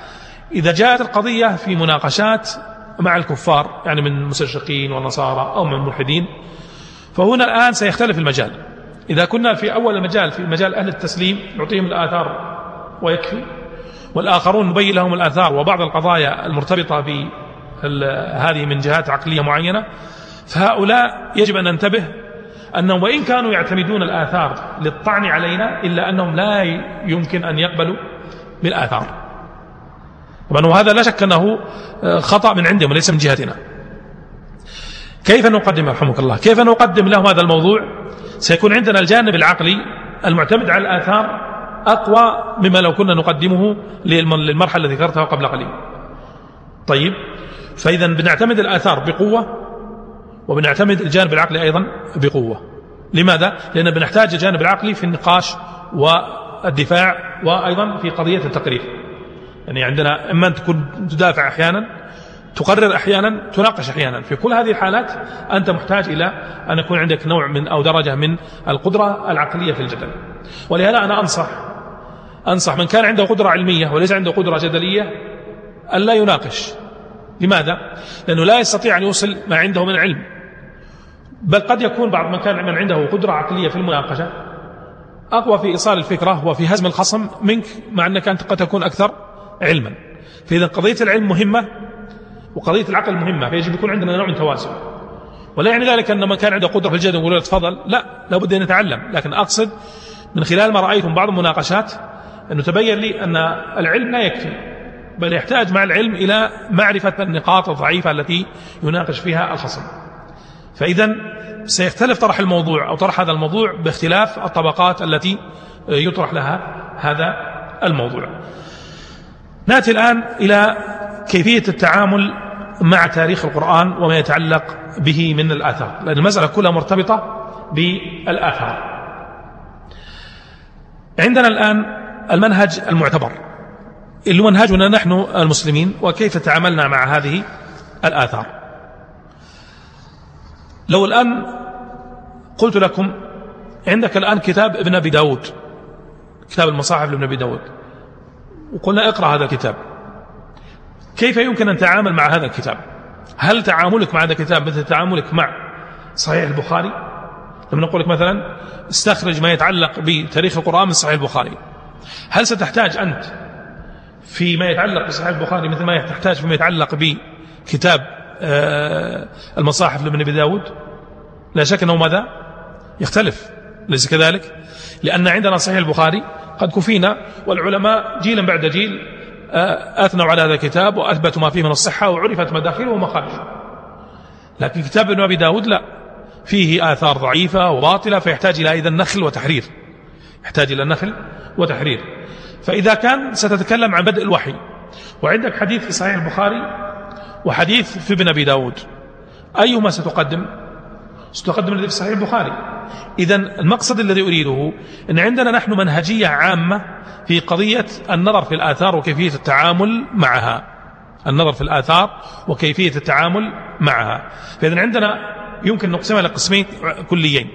إذا جاءت القضية في مناقشات مع الكفار يعني من المستشرقين والنصارى أو من الملحدين فهنا الآن سيختلف المجال. إذا كنا في أول المجال في مجال أهل التسليم نعطيهم الآثار ويكفي والآخرون نبين لهم الآثار وبعض القضايا المرتبطة بهذه من جهات عقلية معينة فهؤلاء يجب أن ننتبه أنهم وإن كانوا يعتمدون الآثار للطعن علينا إلا أنهم لا يمكن أن يقبلوا بالآثار. طبعا وهذا لا شك أنه خطأ من عندهم وليس من جهتنا. كيف نقدم رحمك الله كيف نقدم لهم هذا الموضوع؟ سيكون عندنا الجانب العقلي المعتمد على الآثار أقوى مما لو كنا نقدمه للمرحلة التي ذكرتها قبل قليل. طيب فإذا بنعتمد الآثار بقوة وبنعتمد الجانب العقلي أيضا بقوة. لماذا؟ لأن بنحتاج الجانب العقلي في النقاش والدفاع وأيضا في قضية التقرير. يعني عندنا إما أن تكون تدافع أحيانا تقرر أحيانا تناقش أحيانا. في كل هذه الحالات أنت محتاج إلى أن يكون عندك نوع من أو درجة من القدرة العقلية في الجدل. ولهذا أنا أنصح أنصح من كان عنده قدرة علمية وليس عنده قدرة جدلية أن لا يناقش. لماذا؟ لأنه لا يستطيع أن يوصل ما عنده من علم. بل قد يكون بعض من كان من عنده قدرة عقلية في المناقشة. أقوى في إيصال الفكرة وفي هزم الخصم منك مع أنك أنت قد تكون أكثر علما. فإذا قضية العلم مهمة وقضية العقل مهمة فيجب يكون عندنا نوع من توازن. ولا يعني ذلك أن من كان عنده قدرة في الجدل يقول تفضل. لا لابد أن نتعلم لكن أقصد من خلال ما رأيتم بعض المناقشات أنه تبين لي أن العلم لا يكفي. بل يحتاج مع العلم إلى معرفة النقاط الضعيفة التي يناقش فيها الخصم. فإذا سيختلف طرح الموضوع أو طرح هذا الموضوع باختلاف الطبقات التي يطرح لها هذا الموضوع. نأتي الآن إلى كيفية التعامل مع تاريخ القرآن وما يتعلق به من الآثار لأن المسألة كلها مرتبطة بالآثار. عندنا الآن المنهج المعتبر. اللي منهجنا نحن المسلمين وكيف تعاملنا مع هذه الآثار. لو الآن قلت لكم عندك الآن كتاب ابن أبي داود كتاب المصاحف لابن أبي داود. وقلنا اقرأ هذا الكتاب. كيف يمكن أن تتعامل مع هذا الكتاب؟ هل تعاملك مع هذا الكتاب مثل تعاملك مع صحيح البخاري؟ لما نقول لك مثلا استخرج ما يتعلق بتاريخ القرآن من صحيح البخاري. هل ستحتاج أنت فيما يتعلق بصحيح البخاري مثل ما تحتاج فيما يتعلق بكتاب آه، المصاحف لابن أبي داود. لا شك أنه ماذا؟ يختلف ليس كذلك؟ لأن عندنا صحيح البخاري قد كفينا والعلماء جيلا بعد جيل آه، أثنوا على هذا الكتاب وأثبتوا ما فيه من الصحة وعرفت مداخله ومخارجه. لكن كتاب ابن أبي داود لا. فيه آثار ضعيفة وباطلة فيحتاج إلى إذا نخل وتحرير. يحتاج إلى نخل وتحرير. فإذا كان ستتكلم عن بدء الوحي. وعندك حديث في صحيح البخاري وحديث في ابن أبي داود. أيهما ستقدم؟ ستقدم الذي في صحيح البخاري. إذا المقصد الذي أريده أن عندنا نحن منهجية عامة في قضية النظر في الآثار وكيفية التعامل معها. النظر في الآثار وكيفية التعامل معها. فإذا عندنا يمكن نقسمها إلى قسمين كليين.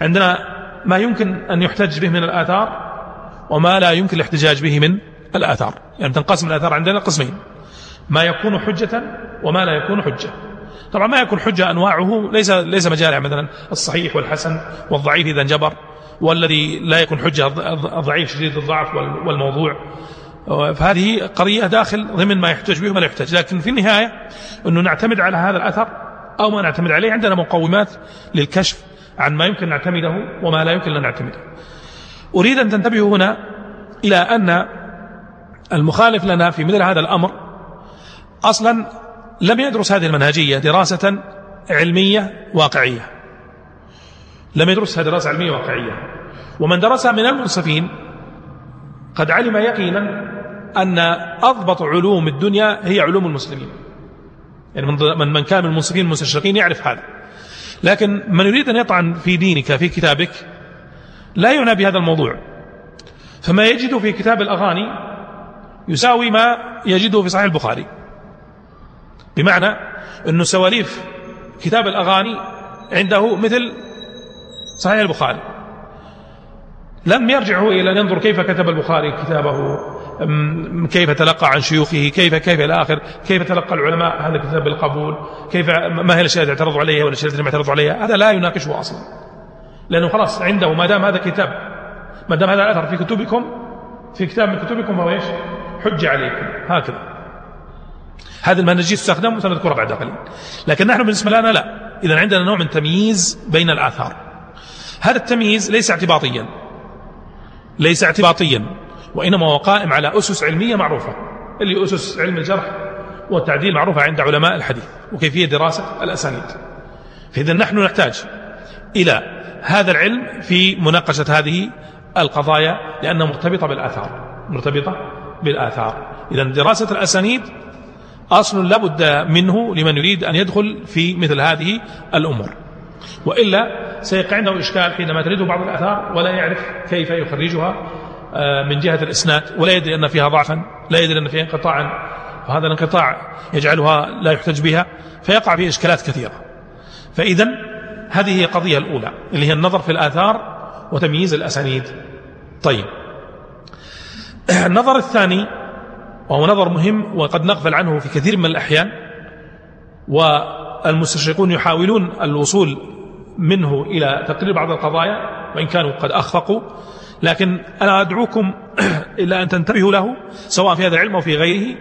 عندنا ما يمكن أن يحتج به من الآثار وما لا يمكن الاحتجاج به من الآثار. يعني تنقسم الآثار عندنا قسمين. ما يكون حجة وما لا يكون حجة. طبعا ما يكون حجة أنواعه ليس ليس مجال مثلا الصحيح والحسن والضعيف إذا انجبر والذي لا يكون حجة الضعيف شديد الضعف والموضوع. فهذه قضية داخل ضمن ما يحتج به وما لا يحتج لكن في النهاية أنه نعتمد على هذا الأثر أو ما نعتمد عليه عندنا مقومات للكشف عن ما يمكن نعتمده وما لا يمكن أن نعتمده. أريد أن تنتبهوا هنا إلى أن المخالف لنا في مثل هذا الأمر أصلا لم يدرس هذه المنهجية دراسة علمية واقعية. لم يدرسها دراسة علمية واقعية. ومن درسها من المنصفين قد علم يقينا أن أضبط علوم الدنيا هي علوم المسلمين. يعني من من كان من المنصفين المستشرقين يعرف هذا. لكن من يريد أن يطعن في دينك في كتابك لا يعنى بهذا الموضوع. فما يجد في كتاب الأغاني يساوي ما يجده في صحيح البخاري. بمعنى أنه سواليف كتاب الأغاني عنده مثل صحيح البخاري. لم يرجع إلى أن ينظر كيف كتب البخاري كتابه كيف تلقى عن شيوخه كيف كيف إلى آخر كيف تلقى العلماء هذا الكتاب بالقبول كيف ما هي الأشياء التي اعترضوا عليها والأشياء التي لم يعترضوا عليها هذا لا يناقشه أصلا. لأنه خلاص عنده ما دام هذا كتاب. ما دام هذا الأثر في كتبكم في كتاب من كتبكم فهو إيش؟ حجة عليكم. هكذا. هذه المنهجية تستخدم وسنذكرها بعد قليل. لكن نحن بالنسبة لنا لا. إذا عندنا نوع من تمييز بين الآثار. هذا التمييز ليس اعتباطيا. ليس اعتباطيا. وإنما هو قائم على أسس علمية معروفة. اللي أسس علم الجرح والتعديل معروفة عند علماء الحديث. وكيفية دراسة الأسانيد. فإذا نحن نحتاج إلى هذا العلم في مناقشة هذه القضايا لأنها مرتبطة بالآثار مرتبطة بالآثار. إذا دراسة الأسانيد أصل لابد منه لمن يريد أن يدخل في مثل هذه الأمور. وإلا سيقع عنده إشكال حينما تريده بعض الآثار ولا يعرف كيف يخرجها آه، من جهة الإسناد ولا يدري أن فيها ضعفا لا يدري أن فيها انقطاعا. وهذا الانقطاع يجعلها لا يحتج بها فيقع في إشكالات كثيرة. فإذا هذه هي القضية الأولى اللي هي النظر في الآثار وتمييز الأسانيد. طيب. النظر الثاني وهو نظر مهم وقد نغفل عنه في كثير من الأحيان والمستشرقون يحاولون الوصول منه إلى تقرير بعض القضايا وإن كانوا قد أخفقوا. لكن أنا أدعوكم إلى أن تنتبهوا له سواء في هذا العلم أو في غيره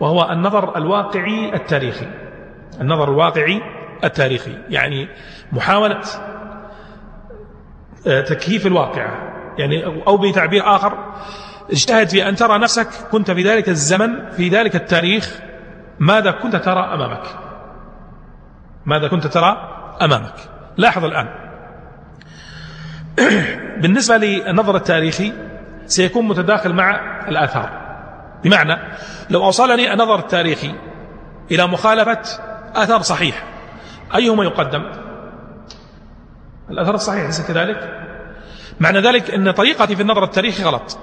وهو النظر الواقعي التاريخي. النظر الواقعي التاريخي يعني محاولة آه، تكييف الواقع يعني أو بتعبير آخر اجتهد في أن ترى نفسك كنت في ذلك الزمن في ذلك التاريخ ماذا كنت ترى أمامك؟ ماذا كنت ترى أمامك؟ لاحظ الآن. بالنسبة للنظر التاريخي سيكون متداخل مع الآثار. بمعنى لو أوصلني النظر التاريخي إلى مخالفة أثر صحيح أيهما يقدم؟ الأثر الصحيح ليس كذلك؟ معنى ذلك أن طريقتي في النظر التاريخي غلط.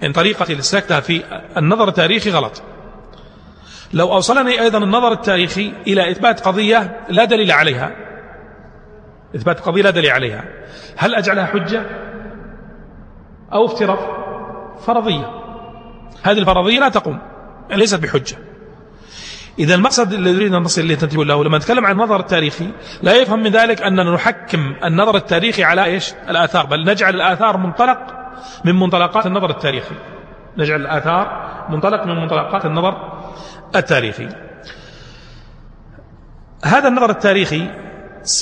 يعني طريقتي اللي سلكتها في النظر التاريخي غلط. لو أوصلني أيضا النظر التاريخي إلى إثبات قضية لا دليل عليها إثبات قضية لا دليل عليها هل أجعلها حجة أو افتراض؟ فرضية. هذه الفرضية لا تقوم ليست بحجة. إذا المقصد الذي نريد أن نصل إليه تنتبه له لما نتكلم عن النظر التاريخي لا يفهم من ذلك أننا نحكم النظر التاريخي على إيش؟ الآثار بل نجعل الآثار منطلق من منطلقات النظر التاريخي. نجعل الآثار منطلق من منطلقات النظر التاريخي. هذا النظر التاريخي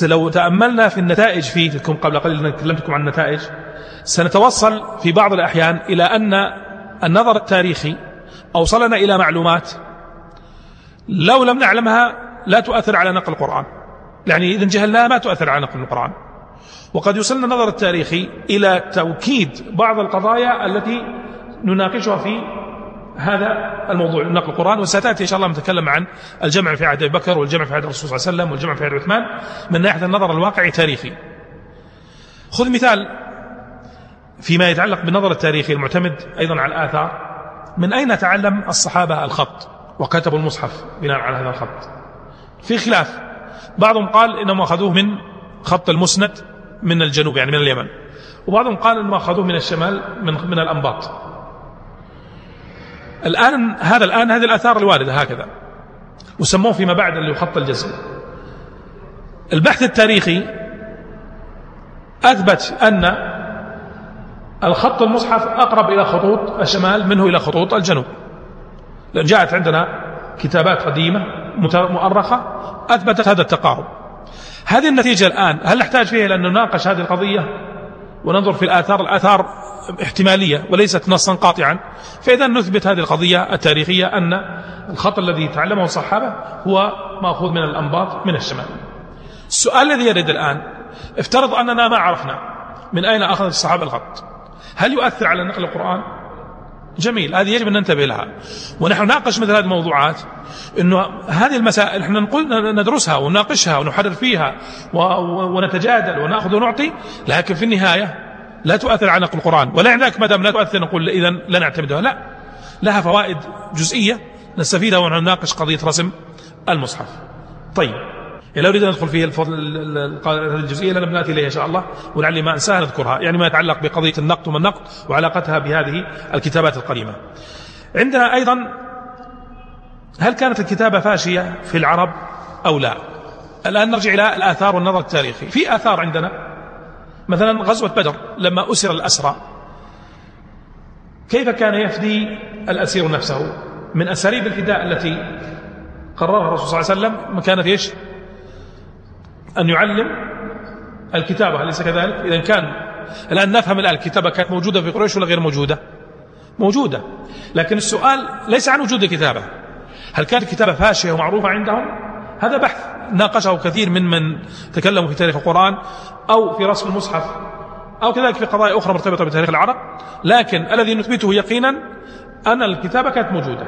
لو تأملنا في النتائج فيه قبل قليل كلمتكم عن النتائج سنتوصل في بعض الأحيان إلى أن النظر التاريخي أوصلنا إلى معلومات لو لم نعلمها لا تؤثر على نقل القرآن. يعني إذا جهلناها ما تؤثر على نقل القرآن. وقد يوصلنا النظر التاريخي إلى توكيد بعض القضايا التي نناقشها في هذا الموضوع نقل القرآن. وستأتي إن شاء الله نتكلم عن الجمع في عهد أبي بكر والجمع في عهد الرسول صلى الله عليه وسلم والجمع في عهد عثمان من ناحية النظر الواقعي تاريخي خذ مثال فيما يتعلق بالنظر التاريخي المعتمد أيضا على الآثار. من أين تعلم الصحابة الخط؟ وكتبوا المصحف بناء على هذا الخط. في خلاف. بعضهم قال إنهم أخذوه من خط المسند من الجنوب يعني من اليمن. وبعضهم قال إنهم أخذوه من الشمال من, من الأنباط. الآن هذا الآن هذه الآثار الواردة هكذا. وسموه فيما بعد اللي خط الجزم. البحث التاريخي أثبت أن الخط المصحف أقرب إلى خطوط الشمال منه إلى خطوط الجنوب. جاءت عندنا كتابات قديمة مؤرخة أثبتت هذا التقارب. هذه النتيجة الآن هل نحتاج فيها إلى أن نناقش هذه القضية؟ وننظر في الآثار الآثار احتمالية وليست نصا قاطعا. فإذا نثبت هذه القضية التاريخية أن الخط الذي تعلمه الصحابة هو مأخوذ من الأنباط من الشمال. السؤال الذي يرد الآن افترض أننا ما عرفنا من أين أخذ الصحابة الخط. هل يؤثر على نقل القرآن؟ جميل هذه يجب أن ننتبه لها. ونحن نناقش مثل هذه الموضوعات أنه هذه المسائل إحنا نقول ندرسها ونناقشها ونحرر فيها ونتجادل ونأخذ ونعطي لكن في النهاية لا تؤثر على نقل القرآن. ولا عندك ما دام لا تؤثر نقول إذا لا نعتمدها. لا لها فوائد جزئية نستفيدها ونناقش قضية رسم المصحف. طيب. لا أريد أن أدخل في الجزئية لأن نأتي إليها إن شاء الله ولعلي ما أنساها نذكرها يعني ما يتعلق بقضية النقد وما النقد وعلاقتها بهذه الكتابات القديمة. عندنا أيضا هل كانت الكتابة فاشية في العرب أو لا؟ الآن نرجع إلى الآثار والنظر التاريخي. في آثار عندنا مثلا غزوة بدر لما أسر الأسرى كيف كان يفدي الأسير نفسه؟ من أساليب الفداء التي قررها الرسول صلى الله عليه وسلم كانت إيش؟ أن يعلم الكتابة أليس كذلك؟ إذا كان الآن نفهم الآن الكتابة كانت موجودة في قريش ولا غير موجودة؟ موجودة. لكن السؤال ليس عن وجود الكتابة. هل كانت الكتابة فاشية ومعروفة عندهم؟ هذا بحث ناقشه كثير من من تكلموا في تاريخ القرآن أو في رسم المصحف أو كذلك في قضايا أخرى مرتبطة بتاريخ العرب. لكن الذي نثبته يقينا أن الكتابة كانت موجودة.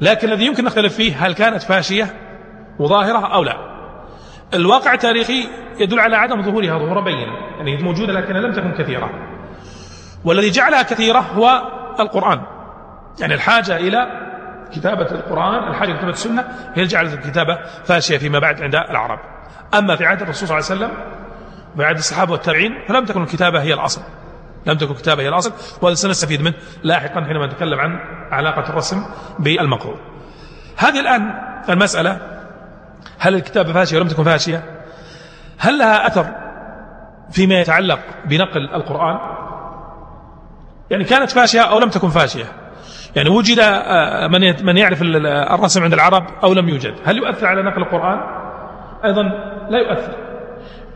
لكن الذي يمكن نختلف فيه هل كانت فاشية وظاهرة أو لا؟ الواقع التاريخي يدل على عدم ظهورها ظهورا بينا يعني موجودة لكنها لم تكن كثيرة. والذي جعلها كثيرة هو القرآن. يعني الحاجة إلى كتابة القرآن الحاجة كتابة السنة هي جعلت الكتابة فاشية فيما بعد عند العرب. أما في عهد الرسول صلى الله عليه وسلم وفي عهد الصحابة والتابعين فلم تكن الكتابة هي الأصل. لم تكن الكتابة هي الأصل وهذا سنستفيد منه لاحقا حينما نتكلم عن علاقة الرسم بالمقروء هذه الآن المسألة هل الكتابة فاشية ولم تكن فاشية؟ هل لها أثر فيما يتعلق بنقل القرآن؟ يعني كانت فاشية أو لم تكن فاشية؟ يعني وجد آه، من من يعرف الرسم عند العرب أو لم يوجد. هل يؤثر على نقل القرآن؟ أيضا لا يؤثر.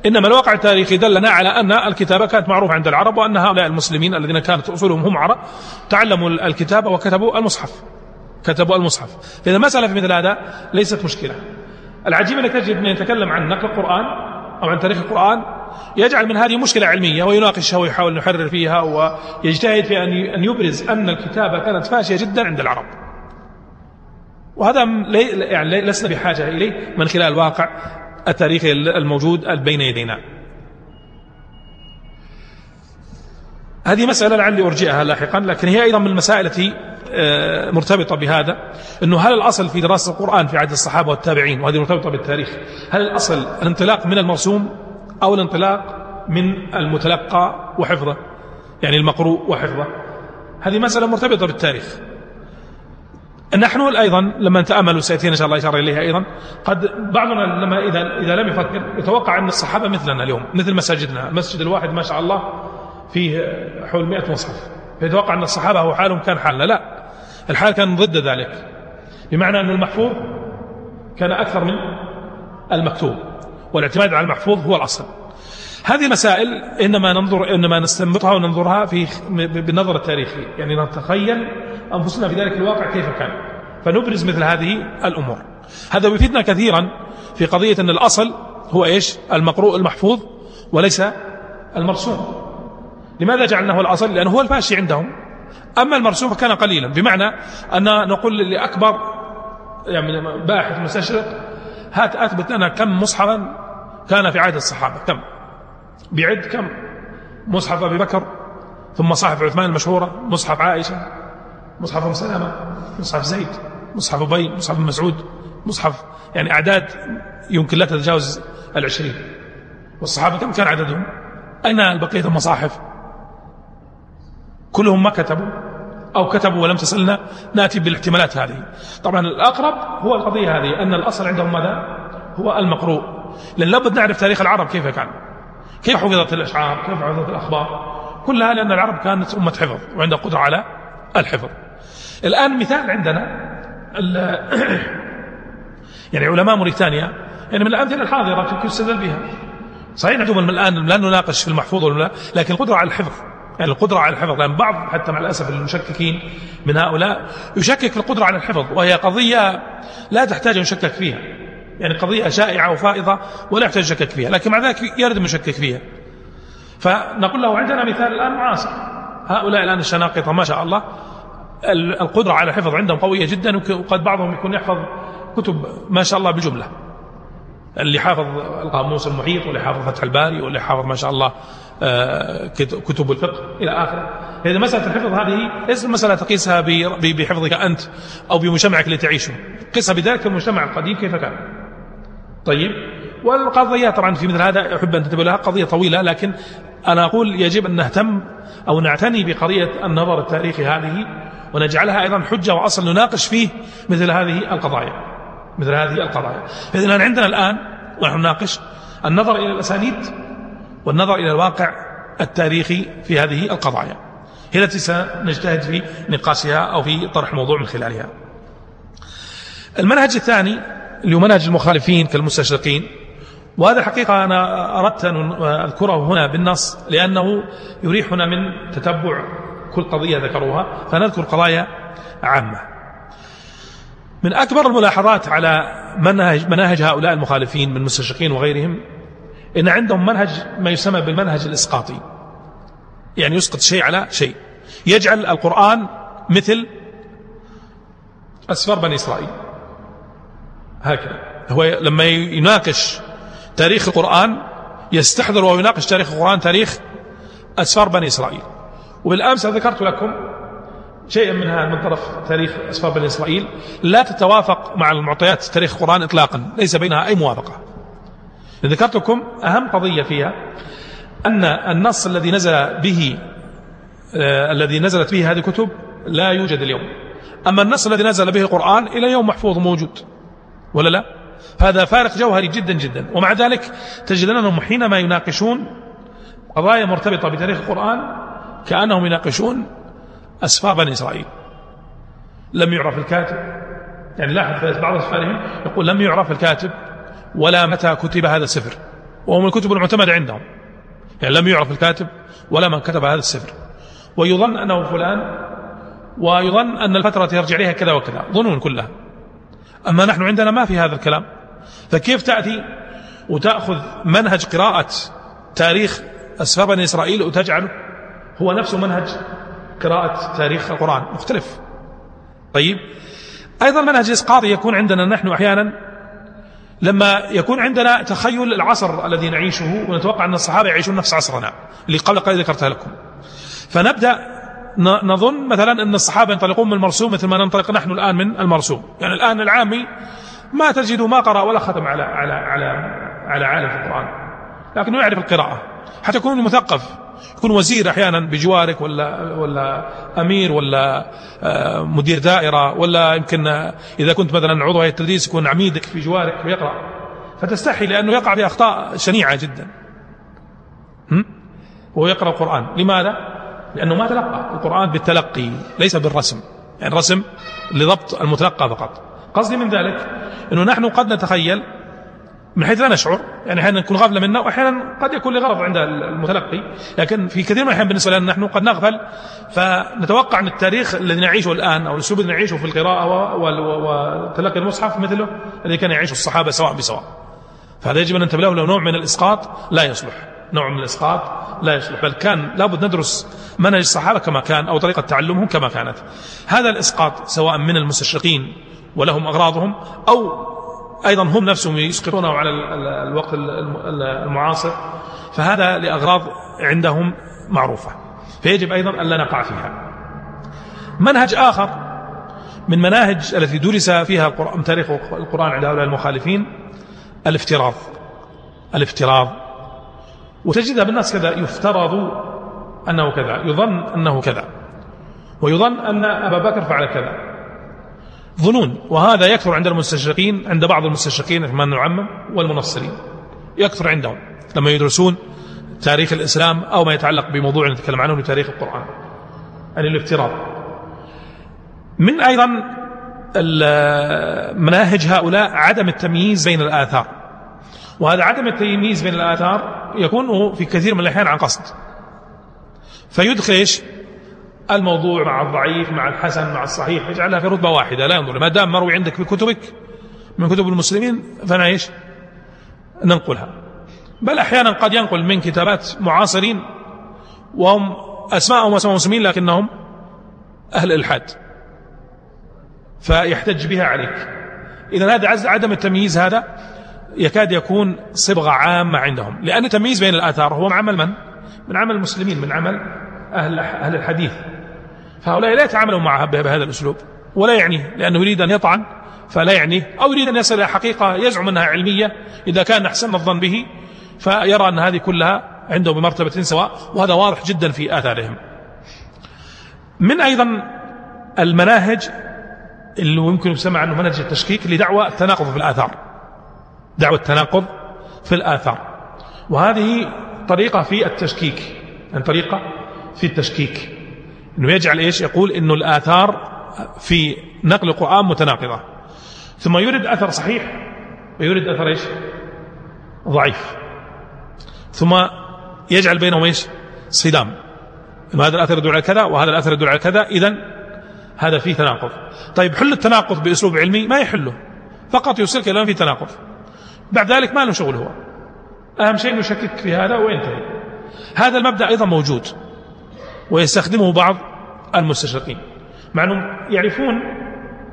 إنما الواقع التاريخي دلنا على أن الكتابة كانت معروفة عند العرب وأن هؤلاء المسلمين الذين كانت أصولهم هم عرب تعلموا الكتابة وكتبوا المصحف. كتبوا المصحف. فإذا المسألة في مثل هذا ليست مشكلة. العجيب أنك تجد من يتكلم عن نقل القرآن أو عن تاريخ القرآن يجعل من هذه مشكلة علمية ويناقشها ويحاول أن يحرر فيها ويجتهد في أن يبرز أن الكتابة كانت فاشية جدا عند العرب. وهذا يعني لسنا بحاجة إليه من خلال الواقع التاريخي الموجود بين يدينا. هذه مسألة لعلي أرجئها لاحقا لكن هي أيضا من المسائل التي آه، مرتبطة بهذا أنه هل الأصل في دراسة القرآن في عهد الصحابة والتابعين وهذه مرتبطة بالتاريخ هل الأصل الانطلاق من المرسوم أو الانطلاق من المتلقى وحفظه؟ يعني المقروء وحفظه. هذه مسألة مرتبطة بالتاريخ. نحن أيضا لما نتأمل سيأتينا إن شاء الله إشارة إليها أيضا قد بعضنا لما إذا, إذا لم يفكر يتوقع أن الصحابة مثلنا اليوم مثل مساجدنا. المسجد الواحد ما شاء الله فيه حول 100 مصحف. فيتوقع أن الصحابة هو حالهم كان حالنا لا الحال كان ضد ذلك. بمعنى أن المحفوظ كان أكثر من المكتوب والاعتماد على المحفوظ هو الأصل. هذه مسائل إنما ننظر إنما نستنبطها وننظرها في بالنظر التاريخي يعني نتخيل أنفسنا في ذلك الواقع كيف كان. فنبرز مثل هذه الأمور. هذا يفيدنا كثيرا في قضية أن الأصل هو إيش؟ المقروء المحفوظ وليس المرسوم. لماذا جعلناه الأصل؟ لأنه هو الفاشي عندهم. أما المرسوم فكان قليلا. بمعنى أن نقول لأكبر يعني باحث مستشرق هات أثبت لنا كم مصحفا كان في عهد الصحابة. كم؟ بعد كم؟ مصحف أبي بكر ثم صحف عثمان المشهورة مصحف عائشة مصحف أم سلمة مصحف زيد مصحف أبي مصحف مسعود مصحف يعني أعداد يمكن لا تتجاوز العشرين. والصحابة كم كان عددهم؟ أين بقية المصاحف؟ كلهم ما كتبوا أو كتبوا ولم تصلنا نأتي بالاحتمالات هذه. طبعا الأقرب هو القضية هذه أن الأصل عندهم ماذا؟ هو المقروء. لأن لابد نعرف تاريخ العرب كيف كان. كيف حفظت الأشعار؟ كيف حفظت الأخبار؟ كلها لأن العرب كانت أمة حفظ وعندها قدرة على الحفظ. الآن مثال عندنا يعني علماء موريتانيا يعني من الأمثلة الحاضرة يستدل بها. صحيح من الآن لا نناقش في المحفوظ ولا لكن القدرة على الحفظ. القدرة على الحفظ لأن بعض حتى مع الأسف المشككين من هؤلاء يشكك في القدرة على الحفظ وهي قضية لا تحتاج أن يشكك فيها. يعني قضية شائعة وفائضة ولا يحتاج يشكك فيها لكن مع ذلك يرد المشكك فيها. فنقول له عندنا مثال الآن معاصر. هؤلاء الآن الشناقطة ما شاء الله القدرة على الحفظ عندهم قوية جدا وقد بعضهم يكون يحفظ كتب ما شاء الله بجملة. اللي حافظ القاموس المحيط واللي حافظ فتح الباري واللي حافظ ما شاء الله كتب الفقه إلى آخره. إذا مسألة الحفظ هذه ليست مسألة تقيسها بحفظك أنت أو بمجتمعك اللي تعيشه. قسها بذلك المجتمع القديم كيف كان. طيب. والقضية طبعا في مثل هذا أحب أن تنتبه لها قضية طويلة لكن أنا أقول يجب أن نهتم أو نعتني بقضية النظر التاريخي هذه ونجعلها أيضا حجة وأصل نناقش فيه مثل هذه القضايا. مثل هذه القضايا. فإذا عندنا الآن ونحن نناقش النظر إلى الأسانيد والنظر إلى الواقع التاريخي في هذه القضايا. هي التي سنجتهد في نقاشها أو في طرح الموضوع من خلالها. المنهج الثاني اللي هو منهج المخالفين كالمستشرقين وهذا الحقيقة أنا أردت أن أذكره هنا بالنص لأنه يريحنا من تتبع كل قضية ذكروها فنذكر قضايا عامة. من أكبر الملاحظات على منهج, مناهج هؤلاء المخالفين من المستشرقين وغيرهم إن عندهم منهج ما يسمى بالمنهج الإسقاطي. يعني يسقط شيء على شيء. يجعل القرآن مثل أسفار بني إسرائيل. هكذا. هو لما يناقش تاريخ القرآن يستحضر ويناقش تاريخ القرآن تاريخ أسفار بني إسرائيل. وبالأمس ذكرت لكم شيئا منها من طرف تاريخ أسفار بني إسرائيل. لا تتوافق مع المعطيات تاريخ القرآن إطلاقا. ليس بينها أي موافقة. ذكرت لكم أهم قضية فيها أن النص الذي نزل به آه الذي نزلت به هذه الكتب لا يوجد اليوم. أما النص الذي نزل به القرآن إلى يوم محفوظ موجود ولا لا؟ هذا فارق جوهري جدا جدا. ومع ذلك تجد أنهم حينما يناقشون قضايا مرتبطة بتاريخ القرآن كأنهم يناقشون أسفار بني إسرائيل. لم يعرف الكاتب يعني لاحظ بعض أسفارهم يقول لم يعرف الكاتب. ولا متى كتب هذا السفر. وهو من الكتب المعتمدة عندهم. يعني لم يعرف الكاتب ولا من كتب هذا السفر. ويظن أنه فلان ويظن أن الفترة يرجع إليها كذا وكذا. ظنون كلها. أما نحن عندنا ما في هذا الكلام. فكيف تأتي وتأخذ منهج قراءة تاريخ أسفار بني إسرائيل وتجعله هو نفسه منهج قراءة تاريخ القرآن؟ مختلف. طيب. أيضا منهج الإسقاط يكون عندنا نحن أحيانا لما يكون عندنا تخيل العصر الذي نعيشه ونتوقع أن الصحابة يعيشون نفس عصرنا اللي قبل قليل ذكرتها لكم. فنبدأ نظن مثلا أن الصحابة ينطلقون من المرسوم مثل ما ننطلق نحن الآن من المرسوم. يعني الآن العامي ما تجد ما قرأ ولا ختم على على على على عالم في القرآن لكنه يعرف القراءة. حتى يكون مثقف يكون وزير أحيانا بجوارك ولا ولا أمير ولا آه، مدير دائرة ولا يمكن إذا كنت مثلا عضو هيئة التدريس يكون عميدك في جوارك ويقرأ. فتستحي لأنه يقع في أخطاء شنيعة جدا. وهو يقرأ القرآن. لماذا؟ لأنه ما تلقى. القرآن بالتلقي ليس بالرسم. يعني الرسم لضبط المتلقى فقط. قصدي من ذلك إنه نحن قد نتخيل من حيث لا نشعر يعني أحيانا نكون غافلة منه وأحيانا قد يكون لغرض عند المتلقي لكن في كثير من الأحيان بالنسبة لنا نحن قد نغفل فنتوقع أن التاريخ الذي نعيشه الآن أو الأسلوب الذي نعيشه في القراءة وتلقي المصحف مثله الذي كان يعيشه الصحابة سواء بسواء. فهذا يجب أن ننتبه له نوع من الإسقاط لا يصلح. نوع من الإسقاط لا يصلح بل كان لابد ندرس منهج الصحابة كما كان أو طريقة تعلمهم كما كانت. هذا الإسقاط سواء من المستشرقين ولهم أغراضهم أو أيضا هم نفسهم يسقطونه على الوقت المعاصر فهذا لأغراض عندهم معروفة فيجب أيضا ألا نقع فيها. منهج آخر من مناهج التي درس فيها القرآن تاريخ القرآن عند هؤلاء المخالفين الافتراض. الافتراض. وتجدها بالناس كذا يفترض أنه كذا يظن أنه كذا ويظن أن أبا بكر فعل كذا. ظنون. وهذا يكثر عند المستشرقين عند بعض المستشرقين كما نعمم والمنصرين. يكثر عندهم. لما يدرسون تاريخ الإسلام أو ما يتعلق بموضوع نتكلم عنه في تاريخ القرآن. عن الافتراض. من أيضا مناهج هؤلاء عدم التمييز بين الآثار. وهذا عدم التمييز بين الآثار يكون في كثير من الأحيان عن قصد. فيدخل الموضوع مع الضعيف مع الحسن مع الصحيح يجعلها في رتبة واحدة. لا ينظر. ما دام مروي عندك في كتبك من كتب المسلمين فأنا إيش؟ ننقلها. بل أحيانا قد ينقل من كتابات معاصرين وهم أسماءهم أسماء مسلمين لكنهم أهل الإلحاد. فيحتج بها عليك. إذا هذا عدم التمييز هذا يكاد يكون صبغة عامة عندهم. لأن التمييز بين الآثار هو من عمل من؟ من عمل المسلمين من عمل أهل, أهل الحديث. فهؤلاء لا يتعاملون معها بهذا الأسلوب ولا يعنيه لأنه يريد أن يطعن فلا يعنيه أو يريد أن يصل إلى حقيقة يزعم أنها علمية إذا كان أحسن الظن به فيرى أن هذه كلها عنده بمرتبة سواء وهذا واضح جدا في آثارهم. من أيضا المناهج اللي يمكن يسمى عنه منهج التشكيك لدعوة التناقض في الآثار. دعوة التناقض في الآثار. وهذه طريقة في التشكيك يعني طريقة في التشكيك. إنه يجعل إيش؟ يقول إنه الآثار في نقل القرآن متناقضة. ثم يرد أثر صحيح. ويرد أثر إيش؟ ضعيف. ثم يجعل بينهم إيش؟ صدام. إنه هذا الأثر يدل على كذا وهذا الأثر يدل على كذا اذا هذا فيه تناقض. طيب حل التناقض بأسلوب علمي ما يحله. فقط يوصلك إلى في تناقض. بعد ذلك ما له شغل هو. أهم شيء يشكك في هذا وينتهي. هذا المبدأ أيضا موجود. ويستخدمه بعض المستشرقين. مع انهم يعرفون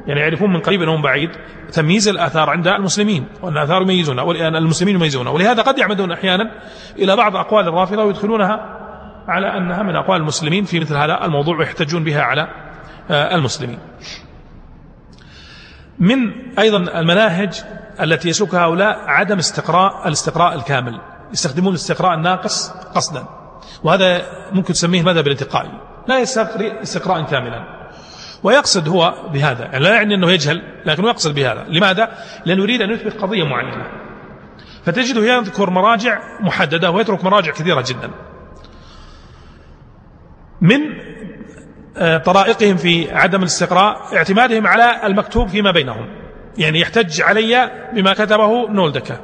يعني يعرفون من قريب أنهم بعيد تمييز الآثار عند المسلمين وأن الاثار يميزونها وان المسلمين يميزونها ولهذا قد يعمدون أحيانا إلى بعض أقوال الرافضة ويدخلونها على أنها من أقوال المسلمين في مثل هذا الموضوع ويحتجون بها على آه، المسلمين. من أيضا المناهج التي يسلكها هؤلاء عدم استقراء الاستقراء الكامل. يستخدمون الاستقراء الناقص قصدا. وهذا ممكن تسميه مذهب الانتقائي لا يستقرئ استقراء كاملا. ويقصد هو بهذا. يعني لا يعني أنه يجهل لكنه يقصد بهذا. لماذا؟ لأنه يريد أن يثبت قضية معينة. فتجده يذكر مراجع محددة ويترك مراجع كثيرة جدا. من آه، طرائقهم في عدم الاستقراء اعتمادهم على المكتوب فيما بينهم. يعني يحتج علي بما كتبه نولدكا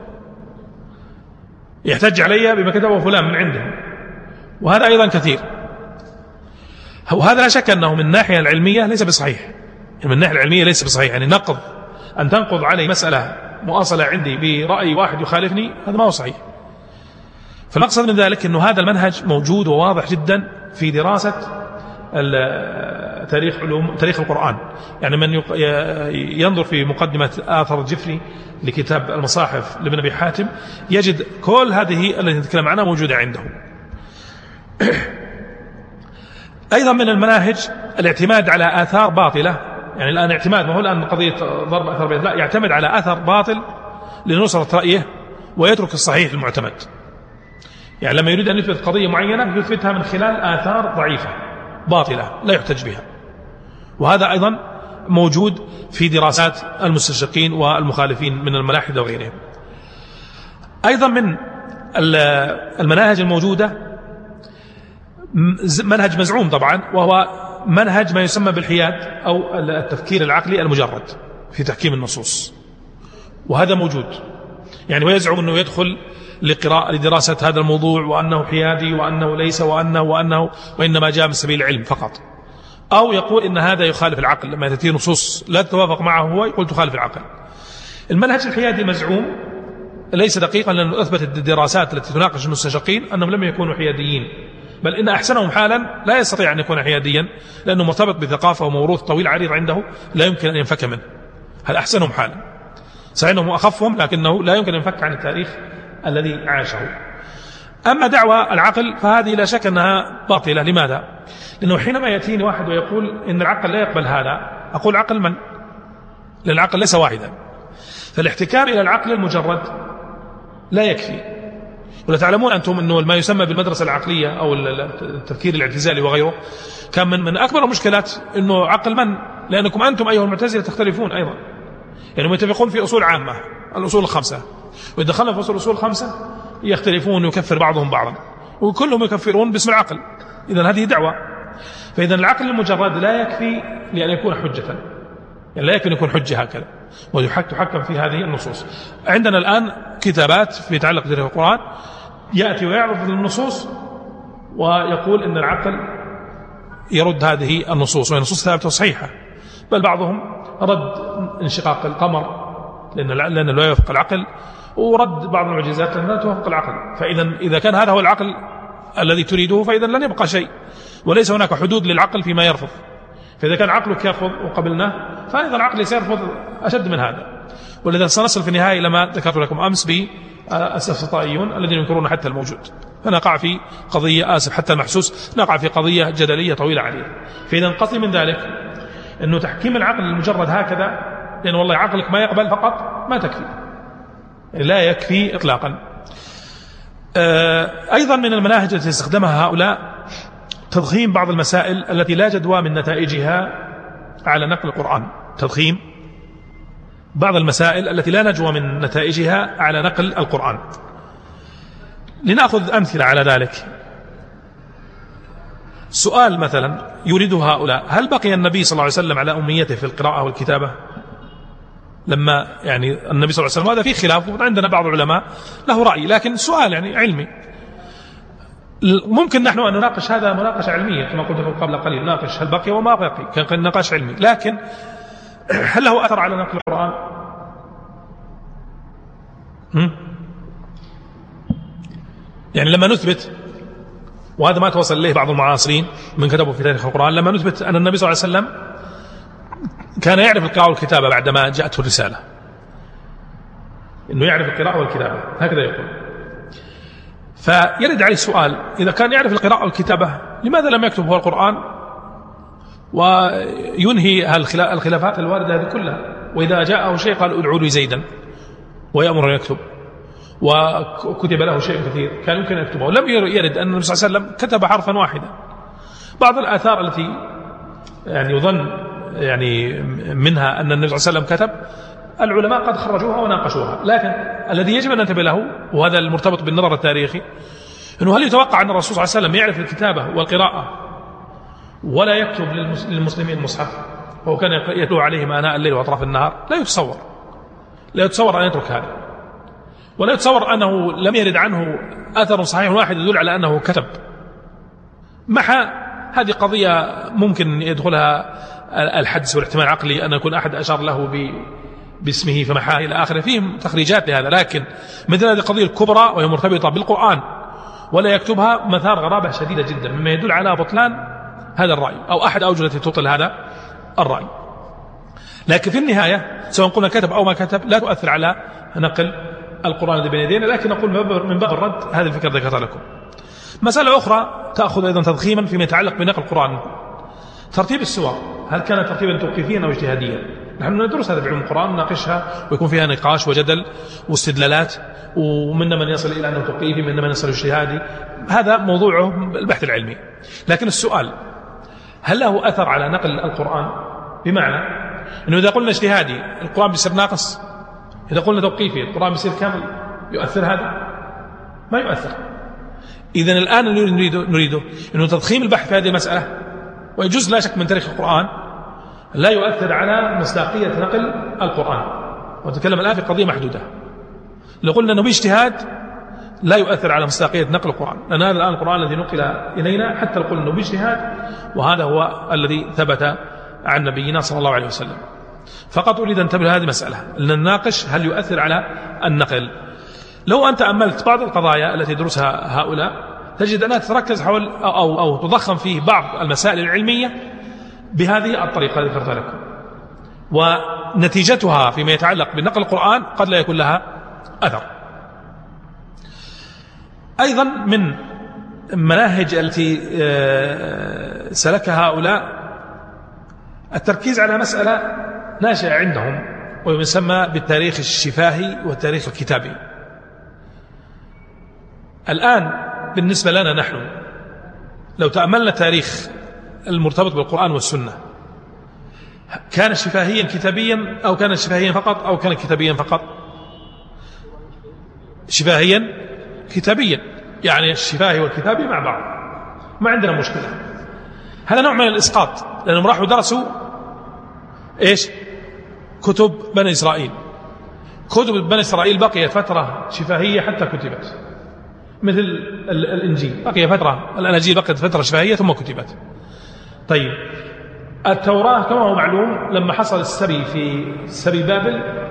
يحتج علي بما كتبه فلان من عندهم. وهذا أيضا كثير. وهذا لا شك أنه من الناحية العلمية ليس بصحيح. يعني من الناحية العلمية ليس بصحيح. يعني نقض أن تنقض علي مسألة مؤصلة عندي برأي واحد يخالفني هذا ما هو صحيح. فالمقصد من ذلك أنه هذا المنهج موجود وواضح جدا في دراسة تاريخ علوم تاريخ القرآن. يعني من ينظر في مقدمة آثر الجفري لكتاب المصاحف لابن أبي حاتم يجد كل هذه التي نتكلم عنها موجودة عنده. أيضا من المناهج الاعتماد على آثار باطلة. يعني الآن اعتماد ما هو الآن قضية ضرب أثر بيت لا يعتمد على أثر باطل لنصرة رأيه ويترك الصحيح المعتمد يعني لما يريد أن يثبت قضية معينة يثبتها من خلال آثار ضعيفة باطلة لا يحتج بها. وهذا أيضا موجود في دراسات المستشرقين والمخالفين من الملاحدة وغيرهم. أيضا من المناهج الموجودة منهج مزعوم طبعا وهو منهج ما يسمى بالحياد أو التفكير العقلي المجرد في تحكيم النصوص. وهذا موجود. يعني ويزعم أنه يدخل لقراءة لدراسة هذا الموضوع وأنه حيادي وأنه ليس وأنه وأنه وإنما جاء من سبيل العلم فقط. أو يقول إن هذا يخالف العقل لما تأتي نصوص لا تتوافق معه هو يقول تخالف العقل. المنهج الحيادي مزعوم. ليس دقيقا لأنه أثبتت الدراسات التي تناقش المستشرقين أنهم لم يكونوا حياديين. بل إن أحسنهم حالا لا يستطيع أن يكون حياديا لأنه مرتبط بثقافة وموروث طويل عريض عنده لا يمكن أن ينفك منه. هل أحسنهم حالا؟ صحيح أنه أخفهم لكنه لا يمكن أن ينفك عن التاريخ الذي عاشه. أما دعوى العقل فهذه لا شك أنها باطلة. لماذا؟ لأنه حينما يأتيني واحد ويقول إن العقل لا يقبل هذا أقول عقل من؟ لأن العقل ليس واحدا. فالاحتكار إلى العقل المجرد لا يكفي. ولا تعلمون أنتم أنه ما يسمى بالمدرسة العقلية أو التفكير الاعتزالي وغيره كان من, من أكبر المشكلات أنه عقل من؟ لأنكم أنتم أيها المعتزلة تختلفون أيضا. يعني متفقون في أصول عامة الأصول الخمسة. وإذا دخلنا في أصول الأصول الخمسة يختلفون ويكفر بعضهم بعضا. وكلهم يكفرون باسم العقل. إذا هذه دعوة. فإذا العقل المجرد لا يكفي لأن يكون حجة. يعني لا يمكن يكون حجة هكذا. وتحكم في هذه النصوص. عندنا الآن كتابات في يتعلق بالقرآن يأتي ويعرض النصوص ويقول إن العقل يرد هذه النصوص وهي نصوص ثابتة وصحيحة. بل بعضهم رد انشقاق القمر لأن لأنه لا يوافق العقل ورد بعض المعجزات لأنها لا توافق العقل. فإذا إذا كان هذا هو العقل الذي تريده فإذا لن يبقى شيء. وليس هناك حدود للعقل فيما يرفض. فإذا كان عقلك يرفض وقبلناه فأيضا عقلي سيرفض أشد من هذا. ولذا سنصل في النهاية إلى ما ذكرت لكم أمس بالسفسطائيون الذين ينكرون حتى الموجود. فنقع في قضية آسف حتى المحسوس نقع في قضية جدلية طويلة عليه. فإذا قصدي من ذلك أنه تحكيم العقل المجرد هكذا لأن والله عقلك ما يقبل فقط ما تكفي. لا يكفي إطلاقا. آه، أيضا من المناهج التي استخدمها هؤلاء تضخيم بعض المسائل التي لا جدوى من نتائجها على نقل القرآن. تضخيم بعض المسائل التي لا نجوى من نتائجها على نقل القرآن. لنأخذ أمثلة على ذلك. سؤال مثلا يريده هؤلاء. هل بقي النبي صلى الله عليه وسلم على أميته في القراءة والكتابة؟ لما يعني النبي صلى الله عليه وسلم هذا في خلاف عندنا بعض العلماء له رأي لكن سؤال يعني علمي. ممكن نحن أن نناقش هذا مناقشة علمية كما قلت قبل قليل. ناقش هل بقي وما بقي كان نقاش علمي. لكن هل له أثر على نقل القرآن؟ يعني لما نثبت وهذا ما توصل إليه بعض المعاصرين من كتبوا في تاريخ القرآن لما نثبت أن النبي صلى الله عليه وسلم كان يعرف القراءة والكتابة بعدما جاءته الرسالة. إنه يعرف القراءة والكتابة هكذا يقول. فيرد عليه سؤال إذا كان يعرف القراءة والكتابة لماذا لم يكتب هو القرآن؟ وينهي الخلافات الواردة هذه كلها. وإذا جاءه شيء قال ادعوا لي زيدا. ويأمر أن يكتب. وكتب له شيء كثير. كان يمكن أن يكتبه. لم يرد أن النبي صلى الله عليه وسلم كتب حرفا واحدا. بعض الآثار التي يعني يظن يعني منها أن النبي صلى الله عليه وسلم كتب العلماء قد خرجوها وناقشوها. لكن الذي يجب أن ننتبه له وهذا المرتبط بالنظر التاريخي أنه هل يتوقع أن الرسول صلى الله عليه وسلم يعرف الكتابة والقراءة ولا يكتب للمسلمين المصحف وهو كان يتلو عليهم آناء الليل وأطراف النهار. لا يتصور. لا يتصور أن يترك هذا. ولا يتصور أنه لم يرد عنه أثر صحيح واحد يدل على أنه كتب. مع هذه قضية ممكن يدخلها الحدس والاحتمال العقلي أن يكون أحد أشار له باسمه فمحاه إلى آخره. فيهم تخريجات لهذا. لكن مثل هذه القضية الكبرى وهي مرتبطة بالقرآن ولا يكتبها مثار غرابة شديدة جدا. مما يدل على بطلان هذا الرأي أو أحد أوجه التي تبطل هذا الرأي. لكن في النهاية سواء قلنا كتب أو ما كتب لا تؤثر على نقل القرآن الذي بين يدينا لكن نقول من باب الرد هذه الفكرة ذكرتها لكم. مسألة أخرى تأخذ أيضا تضخيما فيما يتعلق بنقل القرآن. ترتيب السور هل كان ترتيبا توقيفيا أو اجتهاديا؟ نحن ندرس هذا بعلم القرآن نناقشها ويكون فيها نقاش وجدل واستدلالات ومنا من يصل إلى أنه توقيفي منا من يصل اجتهادي. هذا موضوعه البحث العلمي. لكن السؤال هل له أثر على نقل القرآن؟ بمعنى أنه إذا قلنا اجتهادي القرآن بيصير ناقص. إذا قلنا توقيفي القرآن بيصير كامل. يؤثر هذا؟ ما يؤثر. إذا الآن نريده, نريده أنه تضخيم البحث في هذه المسألة ويجوز لا شك من تاريخ القرآن لا يؤثر على مصداقية نقل القرآن. ونتكلم الآن في قضية محدودة. لو قلنا أنه باجتهاد لا يؤثر على مصداقية نقل القرآن. لأن هذا الآن القرآن الذي نقل إلينا حتى قلنا أنه باجتهاد وهذا هو الذي ثبت عن نبينا صلى الله عليه وسلم. فقط أريد أن تنتبه هذه المسألة. أن نناقش هل يؤثر على النقل. لو أن تأملت بعض القضايا التي يدرسها هؤلاء تجد أنها تتركز حول أو, أو, أو تضخم فيه بعض المسائل العلمية بهذه الطريقة التي ذكرتها لكم. ونتيجتها فيما يتعلق بنقل القرآن قد لا يكون لها أثر. أيضا من المناهج التي آه، سلكها هؤلاء التركيز على مسألة ناشئة عندهم ويسمى بالتاريخ الشفاهي والتاريخ الكتابي. الآن بالنسبة لنا نحن لو تأملنا تاريخ المرتبط بالقرآن والسنة كان شفاهيا كتابيا أو كان شفاهيا فقط أو كان كتابيا فقط؟ شفاهيا؟ كتابيا يعني الشفاهي والكتابي مع بعض. ما عندنا مشكلة. هذا نوع من الإسقاط لأنهم راحوا درسوا إيش؟ كتب بني إسرائيل. كتب بني إسرائيل بقيت فترة شفاهية حتى كتبت. مثل الإنجيل. بقي فترة الأناجيل بقيت فترة شفاهية ثم كتبت. طيب التوراة كما هو معلوم لما حصل السبي في سبي بابل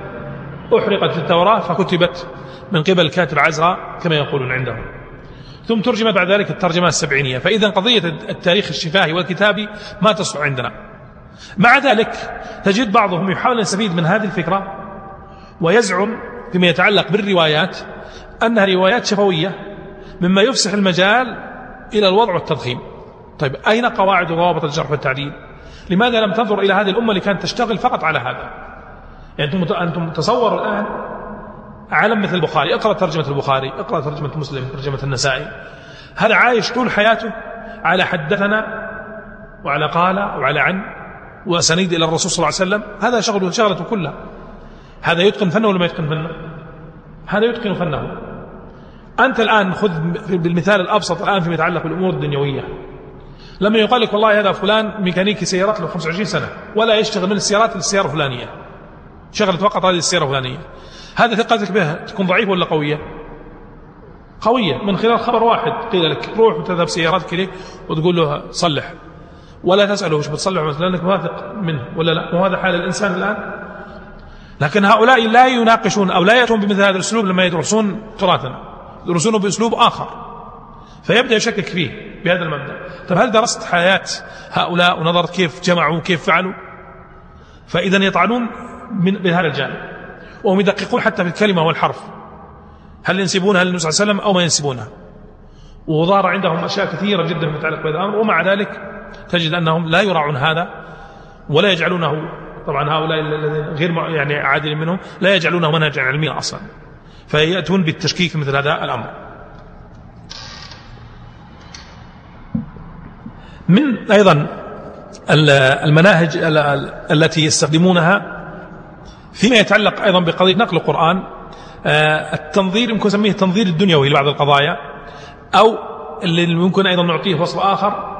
أحرقت التوراة فكتبت من قبل كاتب عزرا كما يقولون عندهم. ثم ترجم بعد ذلك الترجمة السبعينية. فإذا قضية التاريخ الشفاهي والكتابي ما تصلح عندنا. مع ذلك تجد بعضهم يحاول يستفيد من هذه الفكرة ويزعم فيما يتعلق بالروايات أنها روايات شفوية مما يفسح المجال إلى الوضع والتضخيم. طيب أين قواعد وضوابط الجرح والتعديل؟ لماذا لم تنظر إلى هذه الأمة اللي كانت تشتغل فقط على هذا؟ يعني أنتم أنتم تصوروا الآن عالم مثل البخاري. اقرأ ترجمة البخاري اقرأ ترجمة مسلم ترجمة النسائي. هذا عايش طول حياته على حدثنا وعلى قال وعلى عن وسنيد إلى الرسول صلى الله عليه وسلم؟ هذا شغلة شغلته كلها. هذا يتقن فنه ولا ما يتقن فنه؟ هذا يتقن فنه. أنت الآن خذ بالمثال الأبسط الآن فيما يتعلق بالأمور الدنيوية. لما يقال لك والله هذا فلان ميكانيكي سيارات له 25 سنة ولا يشتغل من السيارات للسيارة الفلانية. شغلت فقط هذه السيارة الفلانية. هذا ثقتك به تكون ضعيفة ولا قوية؟ قوية. من خلال خبر واحد قيل لك روح وتذهب سياراتك إليه وتقول له صلح. ولا تسأله وش بتصلح مثلا لأنك واثق منه ولا لا؟ وهذا حال الإنسان الآن؟ لكن هؤلاء لا يناقشون أو لا يأتون بمثل هذا الأسلوب لما يدرسون تراثنا يدرسونه بأسلوب آخر. فيبدأ يشكك فيه بهذا المبدأ. طيب هل درست حياة هؤلاء ونظرت كيف جمعوا وكيف فعلوا؟ فإذا يطعنون من بهذا الجانب. وهم يدققون حتى في الكلمة والحرف. هل ينسبونها للنبي صلى الله عليه وسلم أو ما ينسبونها؟ وظهر عندهم أشياء كثيرة جدا متعلقة بهذا الأمر ومع ذلك تجد أنهم لا يراعون هذا ولا يجعلونه طبعا هؤلاء الذين غير يعني عادل منهم لا يجعلونه منهجا علميا أصلا. فيأتون بالتشكيك في مثل هذا الأمر. من أيضا المناهج التي يستخدمونها فيما يتعلق أيضا بقضية نقل القرآن آه، التنظير يمكن نسميه التنظير الدنيوي لبعض القضايا أو اللي ممكن أيضا نعطيه وصف آخر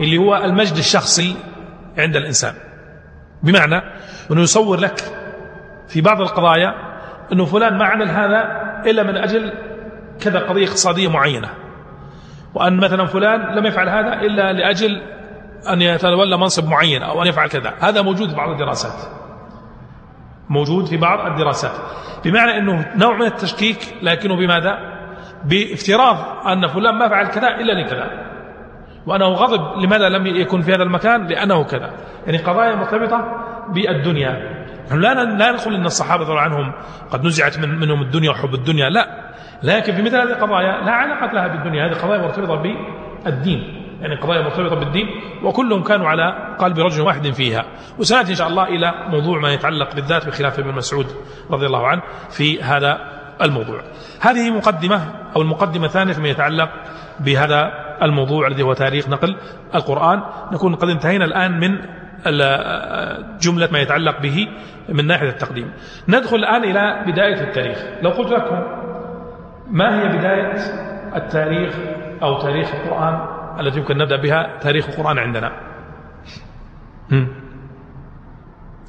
اللي هو المجد الشخصي عند الإنسان. بمعنى أنه يصور لك في بعض القضايا أنه فلان ما عمل هذا إلا من أجل كذا قضية اقتصادية معينة. وأن مثلا فلان لم يفعل هذا إلا لأجل أن يتولى منصب معين أو أن يفعل كذا. هذا موجود في بعض الدراسات. موجود في بعض الدراسات. بمعنى أنه نوع من التشكيك لكنه بماذا؟ بافتراض أن فلان ما فعل كذا إلا لكذا. وأنه غضب لماذا لم يكن في هذا المكان؟ لأنه كذا. يعني قضايا مرتبطة بالدنيا. لا لا نقول إن الصحابة رضي عنهم قد نزعت من منهم الدنيا وحب الدنيا لا. لكن في مثل هذه القضايا لا علاقة لها بالدنيا. هذه قضايا مرتبطة بالدين. يعني قضايا مرتبطه بالدين وكلهم كانوا على قلب رجل واحد فيها. وسنأتي إن شاء الله إلى موضوع ما يتعلق بالذات بخلاف ابن مسعود رضي الله عنه في هذا الموضوع. هذه مقدمة أو المقدمة الثانية فيما يتعلق بهذا الموضوع الذي هو تاريخ نقل القرآن. نكون قد انتهينا الآن من جملة ما يتعلق به من ناحية التقديم. ندخل الآن إلى بداية التاريخ. لو قلت لكم ما هي بداية التاريخ أو تاريخ القرآن؟ التي يمكن نبدأ بها تاريخ القرآن عندنا.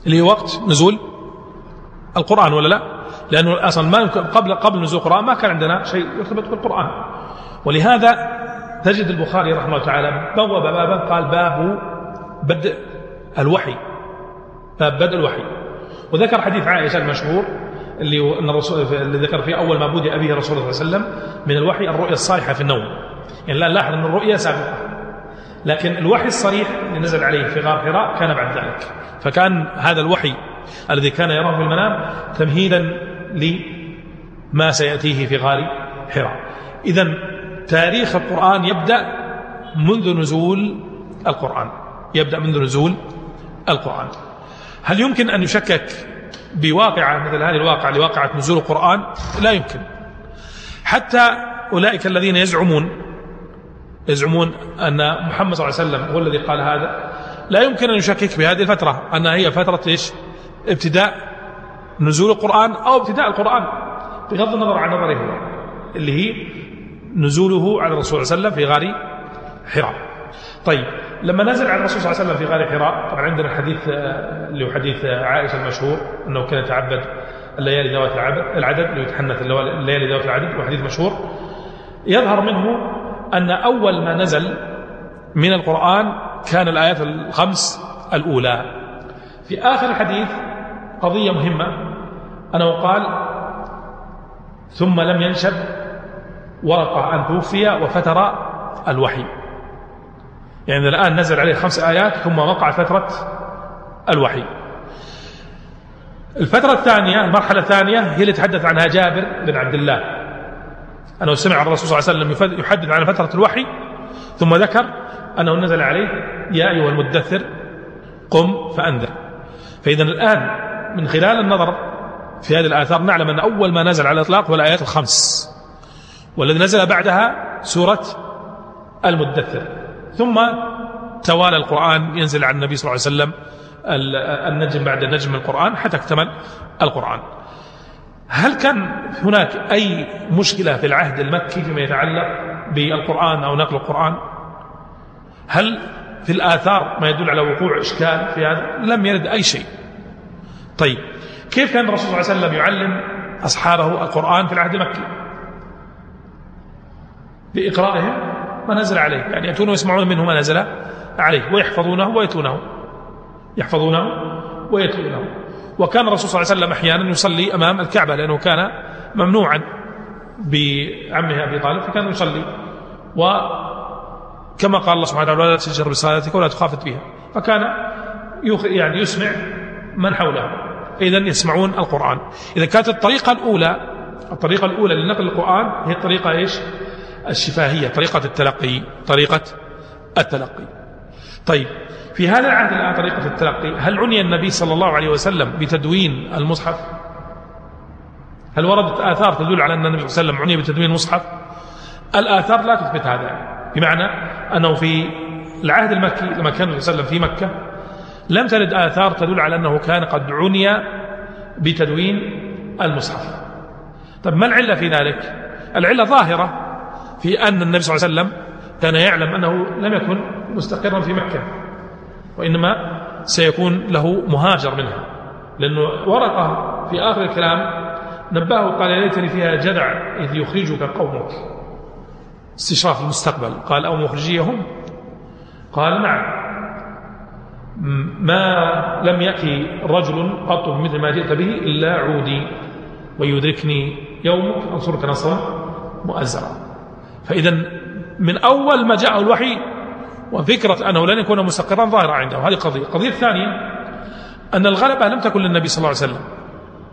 اللي هو وقت نزول القرآن ولا لا؟ لأنه أصلا ما قبل قبل نزول القرآن ما كان عندنا شيء يرتبط بالقرآن. ولهذا تجد البخاري رحمه الله تعالى بوب بابا قال باب بدء الوحي. باب بدء الوحي. وذكر حديث عائشة المشهور اللي أن الرسول اللي ذكر فيه أول ما بدأ به رسول الله صلى الله عليه وسلم من الوحي الرؤيا الصالحة في النوم. يعني لا نلاحظ أن الرؤيا سابقة. لكن الوحي الصريح اللي نزل عليه في غار حراء كان بعد ذلك. فكان هذا الوحي الذي كان يراه في المنام تمهيدا لما سيأتيه في غار حراء. إذا تاريخ القرآن يبدأ منذ نزول القرآن. يبدأ منذ نزول القرآن. هل يمكن أن يشكك بواقعة مثل هذه الواقعة لواقعة نزول القرآن؟ لا يمكن. حتى أولئك الذين يزعمون يزعمون أن محمد صلى الله عليه وسلم هو الذي قال هذا. لا يمكن أن يشكك في هذه الفترة أنها هي فترة إيش؟ ابتداء نزول القرآن أو ابتداء القرآن بغض النظر عن نظره هو اللي هي نزوله على الرسول صلى الله عليه وسلم في غار حراء. طيب لما نزل على الرسول صلى الله عليه وسلم في غار حراء طبعا عندنا حديث اللي هو حديث عائشة المشهور أنه كان يتعبد الليالي ذوات العدد اللي يتحنث الليالي ذوات العدد وحديث مشهور. يظهر منه أن أول ما نزل من القرآن كان الايات الخمس الأولى. في آخر الحديث قضية مهمة. أنه قال ثم لم ينشب ورقة أن توفي وفتر الوحي. يعني الآن نزل عليه خمس آيات ثم وقع فترة الوحي. الفترة الثانية المرحلة الثانية هي اللي تحدث عنها جابر بن عبد الله. أنه سمع الرسول صلى الله عليه وسلم يحدث عن فترة الوحي ثم ذكر أنه نزل عليه يا أيها المدثر قم فأنذر. فإذا الآن من خلال النظر في هذه الآثار نعلم أن أول ما نزل على الإطلاق هو الآيات الخمس والذي نزل بعدها سورة المدثر. ثم توالى القرآن ينزل على النبي صلى الله عليه وسلم النجم بعد النجم من القرآن حتى اكتمل القرآن. هل كان هناك أي مشكلة في العهد المكي فيما يتعلق بالقرآن أو نقل القرآن؟ هل في الآثار ما يدل على وقوع إشكال في هذا؟ لم يرد أي شيء. طيب كيف كان الرسول صلى الله عليه وسلم يعلم أصحابه القرآن في العهد المكي؟ بإقرائهم ما نزل عليه يعني يأتون ويسمعون منه ما نزل عليه ويحفظونه ويتلونه. يحفظونه ويتلونه. وكان الرسول صلى الله عليه وسلم أحيانا يصلي أمام الكعبة لأنه كان ممنوعا بعمه أبي طالب فكان يصلي. وكما قال الله سبحانه وتعالى لا تجر بصلاتك ولا تخافت بها. فكان يعني يسمع من حوله. إذا يسمعون القرآن. إذا كانت الطريقة الأولى الطريقة الأولى لنقل القرآن هي الطريقة إيش؟ الشفاهية طريقة التلقي طريقة التلقي. طيب في هذا العهد الآن طريقة التلقي هل عني النبي صلى الله عليه وسلم بتدوين المصحف؟ هل وردت آثار تدل على أن النبي صلى الله عليه وسلم عني بتدوين المصحف الآثار لا تثبت هذا بمعنى أنه في العهد المكي لما كان النبي صلى الله عليه وسلم في مكة لم ترد آثار تدل على أنه كان قد عني بتدوين المصحف. طب ما العلة في ذلك؟ العلة ظاهرة في أن النبي صلى الله عليه وسلم كان يعلم أنه لم يكن مستقرا في مكة وإنما سيكون له مهاجر منها. لأنه ورقة في آخر الكلام نبهه قال يا ليتني فيها جدع إذ يخرجك قومك. استشراف المستقبل. قال أو مخرجيهم؟ قال نعم. ما لم يأتي رجل قط مثل ما جئت به إلا عودي ويدركني يومك أنصرك نصرا مؤزرا. فإذا من أول ما جاءه الوحي وفكرة أنه لن يكون مستقرا ظاهرة عنده. هذه قضية. القضية الثانية أن الغلبة لم تكن للنبي صلى الله عليه وسلم.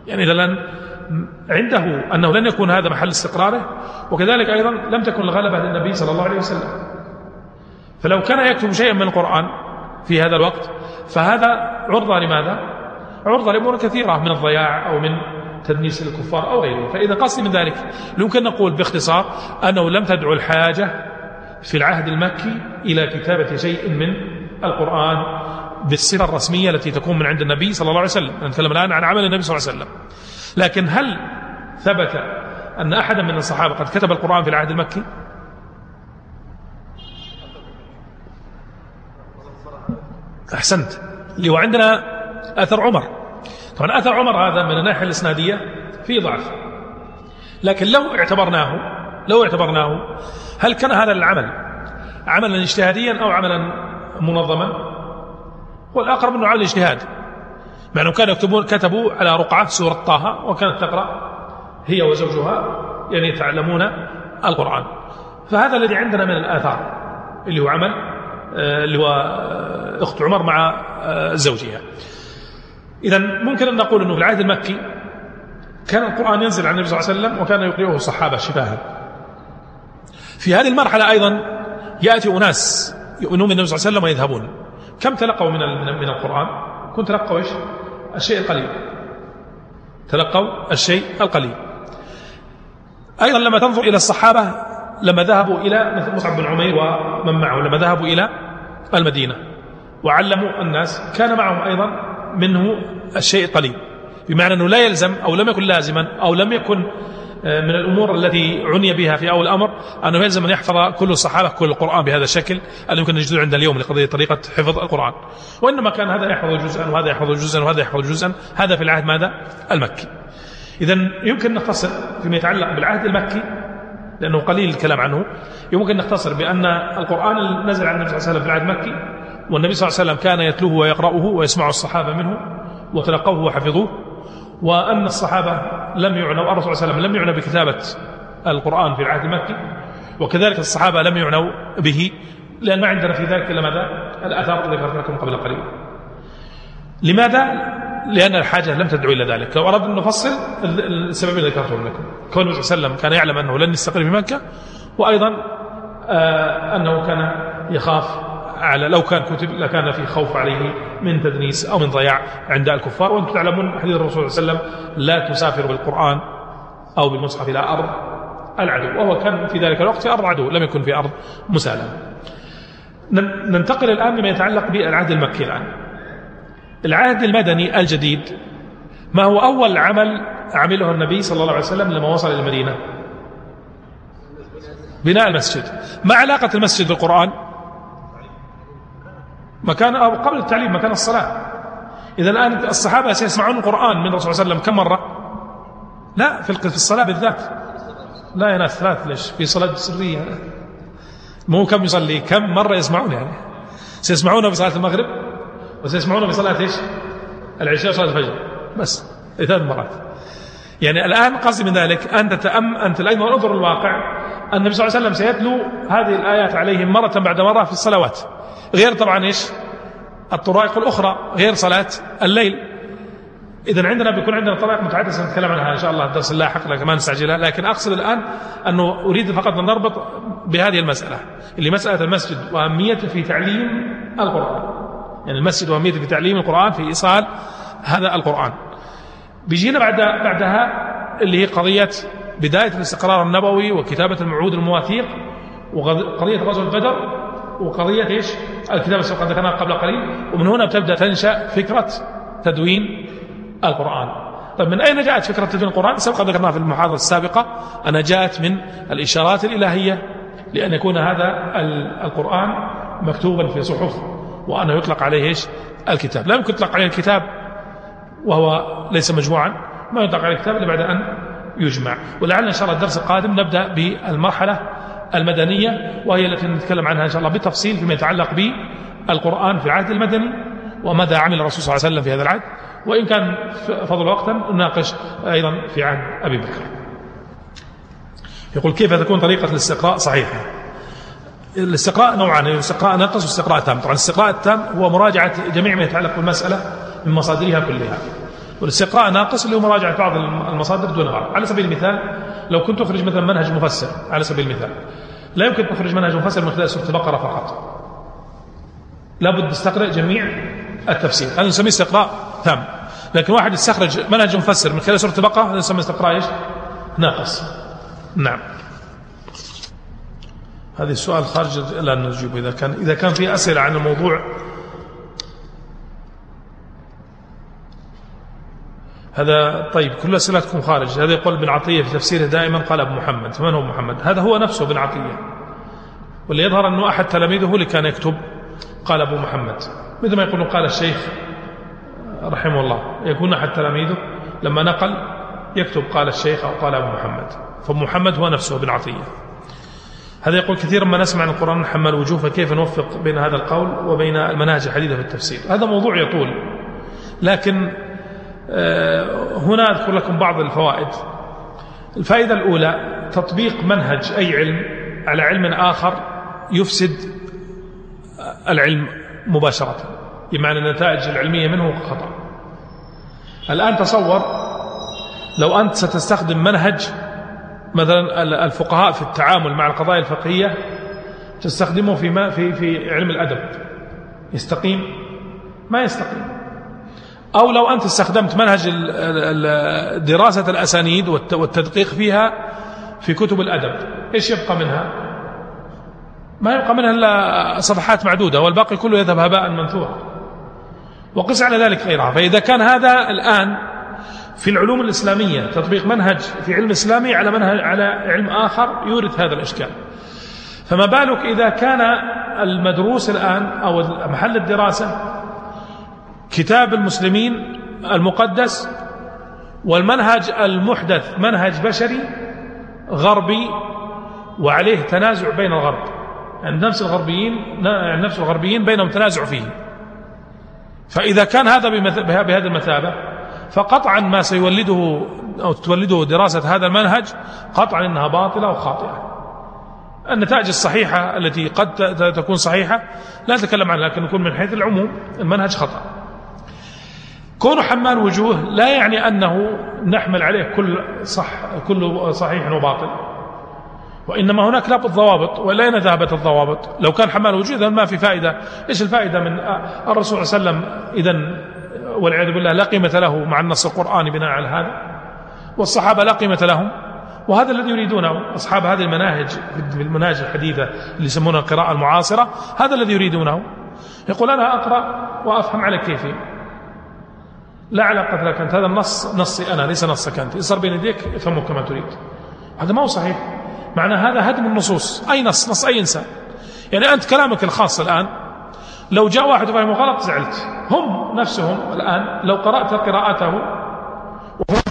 يعني إذا لن عنده أنه لن يكون هذا محل استقراره وكذلك أيضا لم تكن الغلبة للنبي صلى الله عليه وسلم. فلو كان يكتب شيئا من القرآن في هذا الوقت فهذا عرضة لماذا؟ عرضة لأمور كثيرة من الضياع أو من تدنيس الكفار أو غيره. فإذا قصدي من ذلك يمكن نقول باختصار أنه لم تدعو الحاجة في العهد المكي إلى كتابة شيء من القرآن بالصفة الرسمية التي تكون من عند النبي صلى الله عليه وسلم. نتكلم الآن عن عمل النبي صلى الله عليه وسلم. لكن هل ثبت أن أحدا من الصحابة قد كتب القرآن في العهد المكي؟ أحسنت. اللي هو عندنا أثر عمر. طبعا أثر عمر هذا من الناحية الإسنادية في ضعف. لكن لو اعتبرناه لو اعتبرناه هل كان هذا العمل عملا اجتهاديا أو عملا منظما؟ والأقرب أنه عمل اجتهاد مع أنهم كانوا يكتبون كتبوا على رقعة سورة طه وكانت تقرأ هي وزوجها يعني يتعلمون القرآن. فهذا الذي عندنا من الآثار اللي هو عمل آه، اللي هو آه، أخت عمر مع آه، زوجها. إذا ممكن أن نقول أنه في العهد المكي كان القرآن ينزل على النبي صلى الله عليه وسلم وكان يقرئه الصحابة شفاها. في هذه المرحلة أيضا يأتي أناس يؤمنون بالنبي صلى الله عليه وسلم ويذهبون. كم تلقوا من من القرآن؟ كنت تلقوا إيش؟ الشيء القليل. تلقوا الشيء القليل. أيضا لما تنظر إلى الصحابة لما ذهبوا إلى مثل مصعب بن عمير ومن معه لما ذهبوا إلى المدينة وعلموا الناس كان معهم أيضا منه الشيء القليل. بمعنى أنه لا يلزم أو لم يكن لازما أو لم يكن من الأمور التي عني بها في أول الأمر أنه يلزم أن يحفظ كل الصحابة كل القرآن بهذا الشكل الذي يمكن نجده عند اليوم لقضية طريقة حفظ القرآن. وإنما كان هذا يحفظ جزءا وهذا يحفظ جزءا وهذا يحفظ جزءا. هذا في العهد ماذا؟ المكي. إذا يمكن نختصر فيما يتعلق بالعهد المكي لأنه قليل الكلام عنه. يمكن نختصر بأن القرآن نزل عن النبي صلى الله عليه وسلم في العهد المكي والنبي صلى الله عليه وسلم كان يتلوه ويقرأه ويسمع الصحابة منه وتلقوه وحفظوه. وأن الصحابة لم يعنوا الرسول صلى الله عليه وسلم لم يعنى بكتابة القرآن في العهد المكي وكذلك الصحابة لم يعنوا به لأن ما عندنا في ذلك إلا ماذا؟ الآثار التي ذكرت لكم قبل قليل. لماذا؟ لأن الحاجة لم تدعو إلى ذلك. لو أردنا أن نفصل السبب الذي ذكرتهم لكم. كون النبي صلى الله عليه وسلم كان يعلم أنه لن يستقر في مكة وأيضا آه أنه كان يخاف على لو كان كتب لكان في خوف عليه من تدنيس أو من ضياع عند الكفار. وأنتم تعلمون حديث الرسول صلى الله عليه وسلم لا تسافر بالقرآن أو بالمصحف إلى أرض العدو. وهو كان في ذلك الوقت في أرض عدو لم يكن في أرض مسالمة ننتقل الآن لما يتعلق بالعهد المكي الآن. العهد المدني الجديد ما هو أول عمل عمله النبي صلى الله عليه وسلم لما وصل إلى المدينة؟ بناء المسجد. ما علاقة المسجد بالقرآن؟ مكان أو قبل التعليم مكان الصلاة. إذا الآن الصحابة سيسمعون القرآن من الرسول صلى الله عليه وسلم كم مرة؟ لا في الصلاة بالذات. لا يا ناس ثلاث ليش في صلاة سرية. مو كم يصلي كم مرة يسمعون يعني؟ سيسمعونه في صلاة المغرب؟ وسيسمعونه في صلاة إيش؟ العشاء وصلاة الفجر. بس ثلاث مرات. يعني الآن قصدي من ذلك أنت تأم أنت أيضا انظر الواقع النبي صلى الله عليه وسلم سيتلو هذه الآيات عليهم مرة بعد مرة في الصلوات. غير طبعا إيش؟ الطرائق الأخرى غير صلاة الليل. إذا عندنا بيكون عندنا طرائق متعددة سنتكلم عنها إن شاء الله. الدرس اللاحق لكن ما نستعجلها لكن أقصد الآن أنه أريد فقط أن نربط بهذه المسألة اللي مسألة المسجد وأهميته في تعليم القرآن. يعني المسجد وأهميته في تعليم القرآن في إيصال هذا القرآن. بيجينا بعد بعدها اللي هي قضية بداية الاستقرار النبوي وكتابة الموعود المواثيق وقضية غزوة بدر. وقضية إيش؟ الكتاب السابق ذكرناها قبل قليل. ومن هنا تبدأ تنشأ فكرة تدوين القرآن. طيب من أين جاءت فكرة تدوين القرآن؟ سبق ذكرناها في المحاضرة السابقة. أنها جاءت من الإشارات الإلهية لأن يكون هذا القرآن مكتوبا في صحف وأنه يطلق عليه إيش؟ الكتاب. لا يمكن يطلق عليه الكتاب وهو ليس مجموعا ما يطلق عليه الكتاب إلا بعد أن يجمع. ولعل إن شاء الله الدرس القادم نبدأ بالمرحلة المدنية وهي التي نتكلم عنها إن شاء الله بالتفصيل فيما يتعلق بالقرآن في العهد المدني وماذا عمل الرسول صلى الله عليه وسلم في هذا العهد وإن كان فضل وقتا نناقش أيضا في عهد أبي بكر. يقول كيف تكون طريقة الاستقراء صحيحة؟ الاستقراء نوعان الاستقراء ناقص والاستقراء تام طبعا الاستقراء التام هو مراجعة جميع ما يتعلق بالمسألة من مصادرها كلها. والاستقراء ناقص اللي هو مراجعة بعض المصادر دون بعض على سبيل المثال لو كنت أخرج مثلا منهج مفسر على سبيل المثال. لا يمكن تخرج منهج مفسر من خلال سورة البقرة فقط. لابد تستقرأ جميع التفسير. هذا نسميه استقراء تام. لكن واحد يستخرج منهج مفسر من خلال سورة البقرة هذا نسميه استقراء إيش؟ ناقص. نعم. هذه السؤال خارج لا نجيب إذا كان إذا كان في أسئلة عن الموضوع هذا طيب كل أسئلتكم خارج. هذا يقول ابن عطية في تفسيره دائما قال أبو محمد. فمن هو محمد؟ هذا هو نفسه ابن عطية. واللي يظهر أنه أحد تلاميذه اللي كان يكتب قال أبو محمد. مثل ما يقول قال الشيخ رحمه الله يكون أحد تلاميذه لما نقل يكتب قال الشيخ أو قال أبو محمد. فمحمد هو نفسه ابن عطية. هذا يقول كثيرا ما نسمع عن القرآن نحمل وجوه فكيف نوفق بين هذا القول وبين المناهج الحديثة في التفسير؟ هذا موضوع يطول لكن هنا أذكر لكم بعض الفوائد. الفائدة الأولى تطبيق منهج أي علم على علم آخر يفسد العلم مباشرة بمعنى النتائج العلمية منه خطأ. الآن تصور لو أنت ستستخدم منهج مثلا الفقهاء في التعامل مع القضايا الفقهية تستخدمه في في في علم الأدب. يستقيم؟ ما يستقيم. أو لو أنت استخدمت منهج دراسة الأسانيد والتدقيق فيها في كتب الأدب. إيش يبقى منها؟ ما يبقى منها إلا صفحات معدودة والباقي كله يذهب هباء منثورا. وقس على ذلك غيرها. فإذا كان هذا الآن في العلوم الإسلامية تطبيق منهج في علم إسلامي على منهج على علم آخر يورث هذا الإشكال. فما بالك إذا كان المدروس الآن أو محل الدراسة كتاب المسلمين المقدس والمنهج المحدث منهج بشري غربي وعليه تنازع بين الغرب. يعني نفس الغربيين نفس الغربيين بينهم تنازع فيه. فإذا كان هذا بهذه المثابة فقطعا ما سيولده أو تولده دراسة هذا المنهج قطعا إنها باطلة وخاطئة. النتائج الصحيحة التي قد تكون صحيحة لا نتكلم عنها لكن نكون من حيث العموم المنهج خطأ. كونه حمال وجوه لا يعني أنه نحمل عليه كل صح كل صحيح وباطل. وإنما هناك لابد ضوابط ولا ذهبت الضوابط. لو كان حمال وجوه إذا ما في فائدة. إيش الفائدة من الرسول صلى الله عليه وسلم إذا والعياذ بالله لا قيمة له مع النص القرآني بناء على هذا؟ والصحابة لا قيمة لهم. وهذا الذي يريدونه أصحاب هذه المناهج المناهج الحديثة اللي يسمونها القراءة المعاصرة هذا الذي يريدونه. يقول أنا أقرأ وأفهم على كيفي. لا علاقة لك أنت. هذا النص نصي أنا ليس نصك أنت. صار بين يديك افهمه كما تريد. هذا ما هو صحيح. معنى هذا هدم النصوص. أي نص؟ نص أي إنسان. يعني أنت كلامك الخاص الآن لو جاء واحد وفهمه غلط زعلت. هم نفسهم الآن لو قرأت قراءته وهم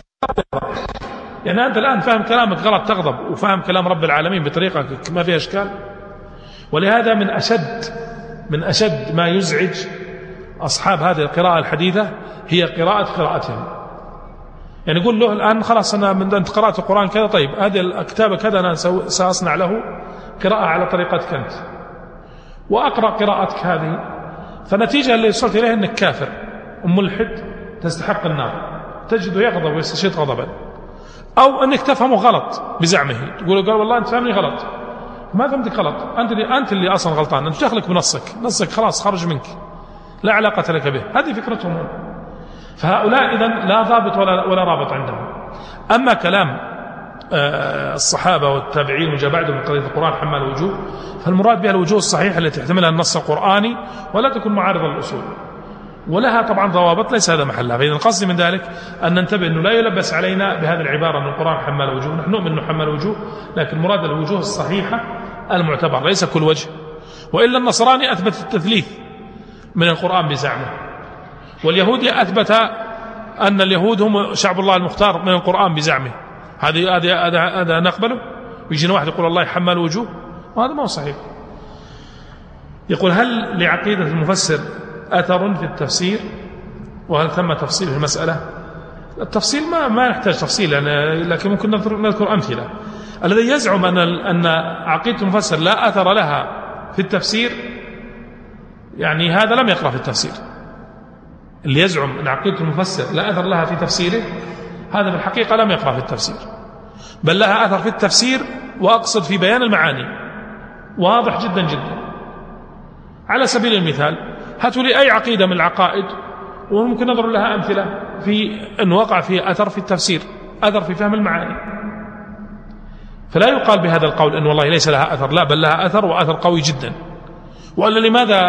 يعني أنت الآن فاهم كلامك غلط تغضب وفاهم كلام رب العالمين بطريقة ما فيها إشكال. ولهذا من أشد من أشد ما يزعج أصحاب هذه القراءة الحديثة هي قراءة قراءتهم. يعني يقول له الآن خلاص أنا من أنت قرأت القرآن كذا طيب هذه الكتابة كذا أنا سأصنع له قراءة على طريقتك أنت. وأقرأ قراءتك هذه. فنتيجة اللي وصلت إليه أنك كافر وملحد تستحق النار. تجده يغضب ويستشيط غضبا. أو أنك تفهمه غلط بزعمه. تقول قال والله أنت فهمني غلط. ما فهمتك غلط. أنت اللي, أنت اللي أصلا غلطان. أنت دخلك بنصك. نصك خلاص خرج منك. لا علاقة لك به. هذه فكرتهم فهؤلاء إذن لا ضابط ولا, ولا رابط عندهم. أما كلام آه، الصحابة والتابعين وجاء بعدهم من قضية القرآن حمال الوجوه فالمراد بها الوجوه الصحيحة التي تحتملها النص القرآني ولا تكون معارضة للأصول. ولها طبعا ضوابط ليس هذا محلها. فإذا القصد من ذلك أن ننتبه أنه لا يلبس علينا بهذه العبارة أن القرآن حمال وجوه. نحن نؤمن أنه حمال وجوه لكن مراد الوجوه الصحيحة المعتبر ليس كل وجه. وإلا النصراني أثبت التثليث. من القرآن بزعمه. واليهودي أثبت أن اليهود هم شعب الله المختار من القرآن بزعمه. هذه هذا هذا نقبله؟ ويجينا واحد يقول الله حمال وجوه؟ وهذا ما هو صحيح. يقول هل لعقيدة المفسر أثر في التفسير؟ وهل ثم تفصيل في المسألة؟ التفصيل ما ما يحتاج تفصيل يعني لكن ممكن نذكر أمثلة. الذي يزعم أن أن عقيدة المفسر لا أثر لها في التفسير يعني هذا لم يقرأ في التفسير. اللي يزعم أن عقيدة المفسر لا أثر لها في تفسيره هذا في الحقيقة لم يقرأ في التفسير. بل لها أثر في التفسير وأقصد في بيان المعاني. واضح جدا جدا. على سبيل المثال هاتوا لي أي عقيدة من العقائد وممكن نضرب لها أمثلة في أن وقع فيه أثر في التفسير أثر في فهم المعاني. فلا يقال بهذا القول أن والله ليس لها أثر لا بل لها أثر وأثر قوي جدا. وألا لماذا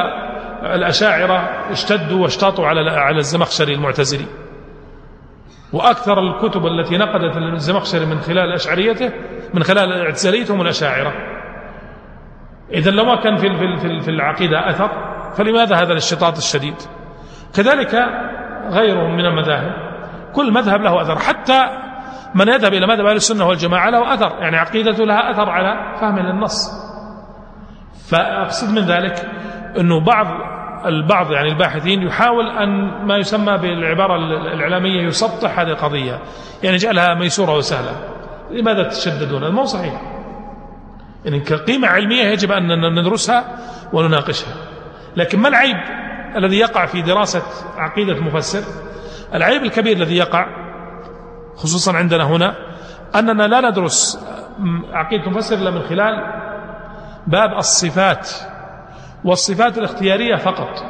الأشاعرة اشتدوا واشتاطوا على على الزمخشري المعتزلي. وأكثر الكتب التي نقدت الزمخشري من خلال أشعريته من خلال اعتزاليته من الأشاعرة. إذا لو ما كان في في في العقيدة أثر فلماذا هذا الاشتطاط الشديد؟ كذلك غيرهم من المذاهب. كل مذهب له أثر حتى من يذهب إلى مذهب أهل السنة والجماعة له أثر. يعني عقيدته لها أثر على فهم للنص. فأقصد من ذلك أنه بعض البعض يعني الباحثين يحاول أن ما يسمى بالعبارة الإعلامية يسطح هذه القضية. يعني جعلها ميسورة وسهلة. لماذا تشددون؟ هذا مو صحيح. يعني كقيمة علمية يجب أن ندرسها ونناقشها. لكن ما العيب الذي يقع في دراسة عقيدة المفسر؟ العيب الكبير الذي يقع خصوصا عندنا هنا أننا لا ندرس عقيدة المفسر إلا من خلال باب الصفات. والصفات الاختيارية فقط.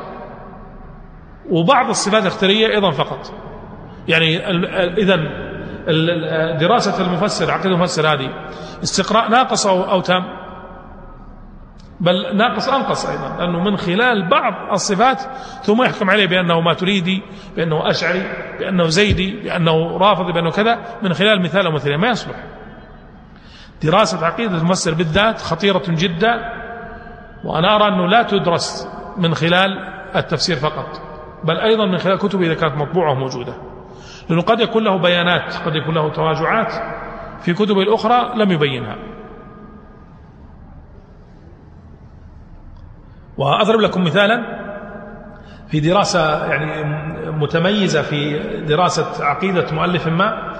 وبعض الصفات الاختيارية أيضا فقط. يعني إذا دراسة المفسر عقيدة المفسر هذه استقراء ناقص أو, أو تام. بل ناقص أنقص أيضا لأنه من خلال بعض الصفات ثم يحكم عليه بأنه ماتريدي بأنه أشعري بأنه زيدي بأنه رافضي بأنه كذا من خلال مثال أو مثالين ما يصلح. دراسة عقيدة المفسر بالذات خطيرة جدا. وأنا أرى أنه لا تدرس من خلال التفسير فقط بل أيضا من خلال كتب إذا كانت مطبوعة وموجودة. لأنه قد يكون له بيانات قد يكون له تراجعات في كتبه الأخرى لم يبينها. وأضرب لكم مثالا في دراسة يعني متميزة في دراسة عقيدة مؤلف ما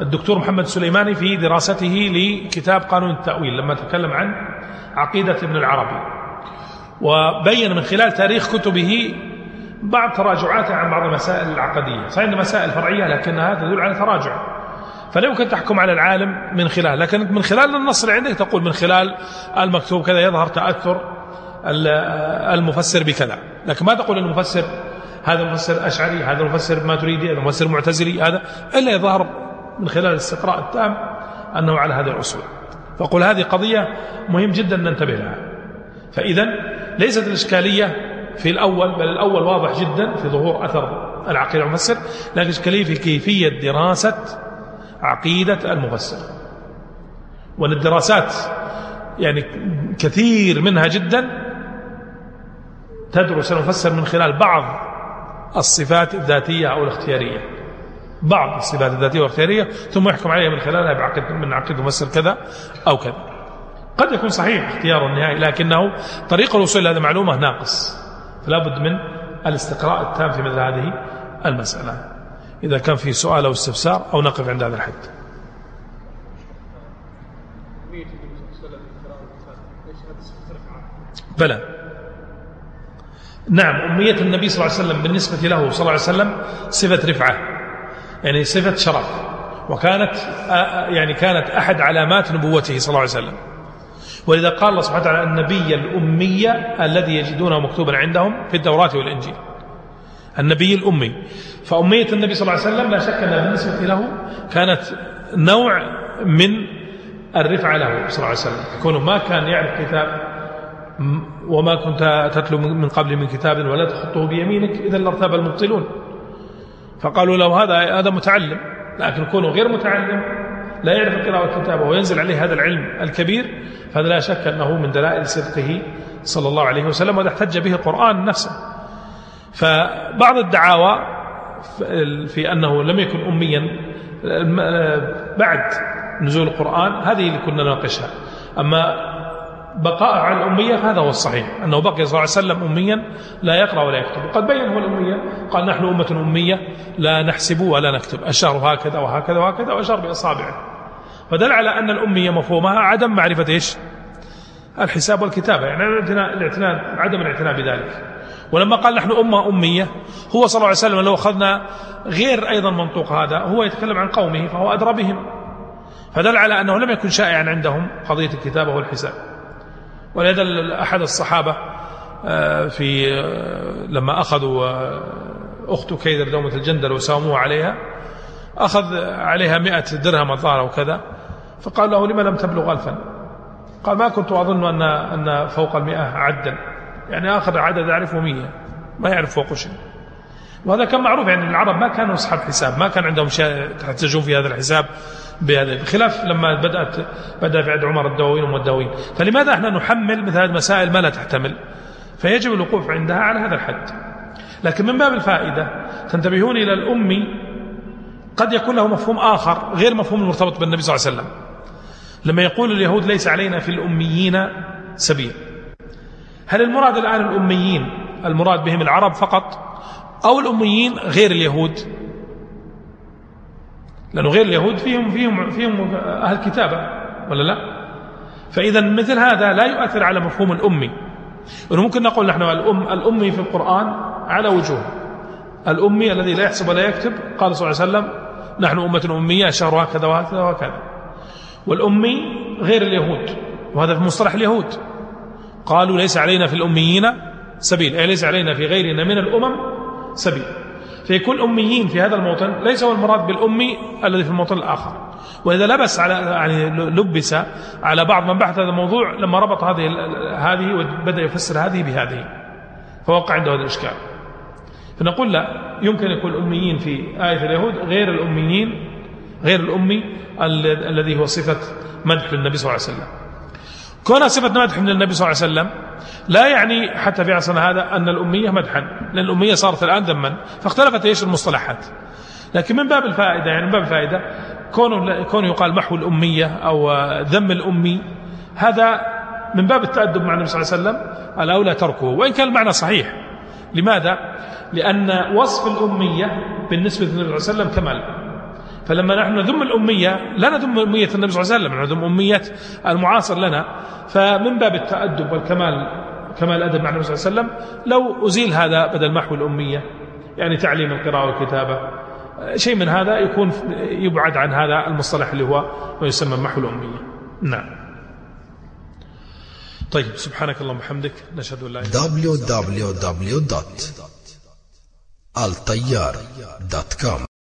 الدكتور محمد سليماني في دراسته لكتاب قانون التأويل لما تكلم عن عقيدة ابن العربي. وبين من خلال تاريخ كتبه بعض تراجعاته عن بعض المسائل العقدية. صحيح أن مسائل فرعية لكنها تدل على تراجع. فلا يمكن تحكم على العالم من خلال لكن من خلال النص اللي عندك تقول من خلال المكتوب كذا يظهر تأثر المفسر بكذا. لكن ما تقول المفسر هذا مفسر أشعري هذا مفسر ما تريدي هذا مفسر معتزلي هذا إلا يظهر من خلال الاستقراء التام أنه على هذه الأصول. فأقول هذه قضية مهم جدا ننتبه لها. فإذا ليست الإشكالية في الأول بل الأول واضح جدا في ظهور أثر العقيدة المفسر لكن الإشكالية في كيفية دراسة عقيدة المفسر. وأن الدراسات يعني كثير منها جدا تدرس المفسر من خلال بعض الصفات الذاتية أو الاختيارية. بعض الصفات الذاتية والاختيارية ثم يحكم عليها من خلالها بعقد من عقد المفسر كذا أو كذا. قد يكون صحيح اختياره النهائي لكنه طريق الوصول إلى هذه المعلومة ناقص. فلا بد من الاستقراء التام في مثل هذه المسألة. إذا كان في سؤال أو استفسار أو نقف عند هذا الحد. بلى. نعم أمية النبي صلى الله عليه وسلم بالنسبة له صلى الله عليه وسلم صفة رفعة. يعني صفة شرف. وكانت يعني كانت أحد علامات نبوته صلى الله عليه وسلم. ولذا قال الله سبحانه وتعالى النبي الأمية الذي يجدونه مكتوبا عندهم في التوراة والإنجيل. النبي الأمي. فأمية النبي صلى الله عليه وسلم لا شك أنها بالنسبة له كانت نوع من الرفعة له صلى الله عليه وسلم. كونه ما كان يعرف كتاب وما كنت تتلو من قبل من كتاب ولا تخطه بيمينك إذا لارتاب المبطلون. فقالوا له هذا هذا متعلم. لكن كونه غير متعلم لا يعرف القراءة والكتابة وينزل عليه هذا العلم الكبير فهذا لا شك أنه من دلائل صدقه صلى الله عليه وسلم وذا احتج به القرآن نفسه. فبعض الدعاوى في أنه لم يكن أميا بعد نزول القرآن هذه اللي كنا نناقشها. أما بقاء على الأمية هذا هو الصحيح. أنه بقي صلى الله عليه وسلم أميا لا يقرأ ولا يكتب. وقد بين هو الأمية قال نحن أمة أمية لا نحسب ولا نكتب. الشهر هكذا وهكذا وهكذا وأشار بإصابعه. فدل على أن الأمية مفهومها عدم معرفة إيش؟ الحساب والكتابة. يعني الاعتناء, الاعتناء عدم الاعتناء بذلك. ولما قال نحن أمة أمية هو صلى الله عليه وسلم لو أخذنا غير أيضا منطوق هذا هو يتكلم عن قومه فهو أدرى بهم. فدل على أنه لم يكن شائعا عندهم قضية الكتابة والحساب. ولهذا أحد الصحابة آه، في آه، لما أخذوا آه، أخت كيدر دومة الجندل وساوموها عليها أخذ عليها مئة درهم الظاهر وكذا فقال له لما لم تبلغ ألفا؟ قال ما كنت أظن أن أن فوق المئة عدا. يعني آخر عدد أعرفه مية. ما يعرف فوق شيء. وهذا كان معروف يعني العرب ما كانوا أصحاب حساب. ما كان عندهم شيء يحتاجون في هذا الحساب بهذا. بخلاف لما بدأت بدأ في عهد عمر الدواوين والمداوين فلماذا إحنا نحمل مثل هذه المسائل ما لا تحتمل؟ فيجب الوقوف عندها على هذا الحد. لكن من باب الفائدة تنتبهون إلى الأمي قد يكون له مفهوم آخر غير مفهوم المرتبط بالنبي صلى الله عليه وسلم. لما يقول اليهود ليس علينا في الأميين سبيل. هل المراد الآن الأميين المراد بهم العرب فقط أو الأميين غير اليهود؟ لأنه غير اليهود فيهم فيهم فيهم أهل كتابة ولا لا؟ فإذا مثل هذا لا يؤثر على مفهوم الأمي. ممكن نقول نحن الأم الأمي في القرآن على وجوه الأمي الذي لا يحسب ولا يكتب قال صلى الله عليه وسلم نحن أمة أمية شهر هكذا وهكذا وهكذا. والأمي غير اليهود وهذا في مصطلح اليهود. قالوا ليس علينا في الأميين سبيل أي ليس علينا في غيرنا من الأمم سبيل. فيكون أميين في هذا الموطن ليس هو المراد بالأمي الذي في الموطن الآخر. وإذا لبس على يعني لبس على بعض من بحث هذا الموضوع لما ربط هذه هذه وبدأ يفسر هذه بهذه فوقع عنده هذا الإشكال. فنقول لا يمكن يكون الأميين في آية اليهود غير الأميين غير الأمي الذي هو صفة مدح للنبي صلى الله عليه وسلم. كونها صفة مدح من النبي صلى الله عليه وسلم لا يعني حتى في عصرنا هذا أن الأمية مدحا. لأن الأمية صارت الآن ذما فاختلفت إيش المصطلحات. لكن من باب الفائدة يعني من باب الفائدة كونه, كونه يقال محو الأمية أو ذم الأمي هذا من باب التأدب مع النبي صلى الله عليه وسلم الأولى تركه. وإن كان المعنى صحيح. لماذا؟ لأن وصف الأمية بالنسبة للنبي صلى الله عليه وسلم كمال. فلما نحن نذم الأمية لا نذم أمية النبي صلى الله عليه وسلم نذم أمية المعاصر لنا. فمن باب التأدب والكمال كمال الأدب مع النبي صلى الله عليه وسلم لو أزيل هذا بدل محو الأمية يعني تعليم القراءة والكتابة شيء من هذا يكون يبعد عن هذا المصطلح اللي هو ما يسمى محو الأمية. نعم. طيب سبحانك اللهم وبحمدك نشهد أن لا إله إلا أنت www.altayyar.com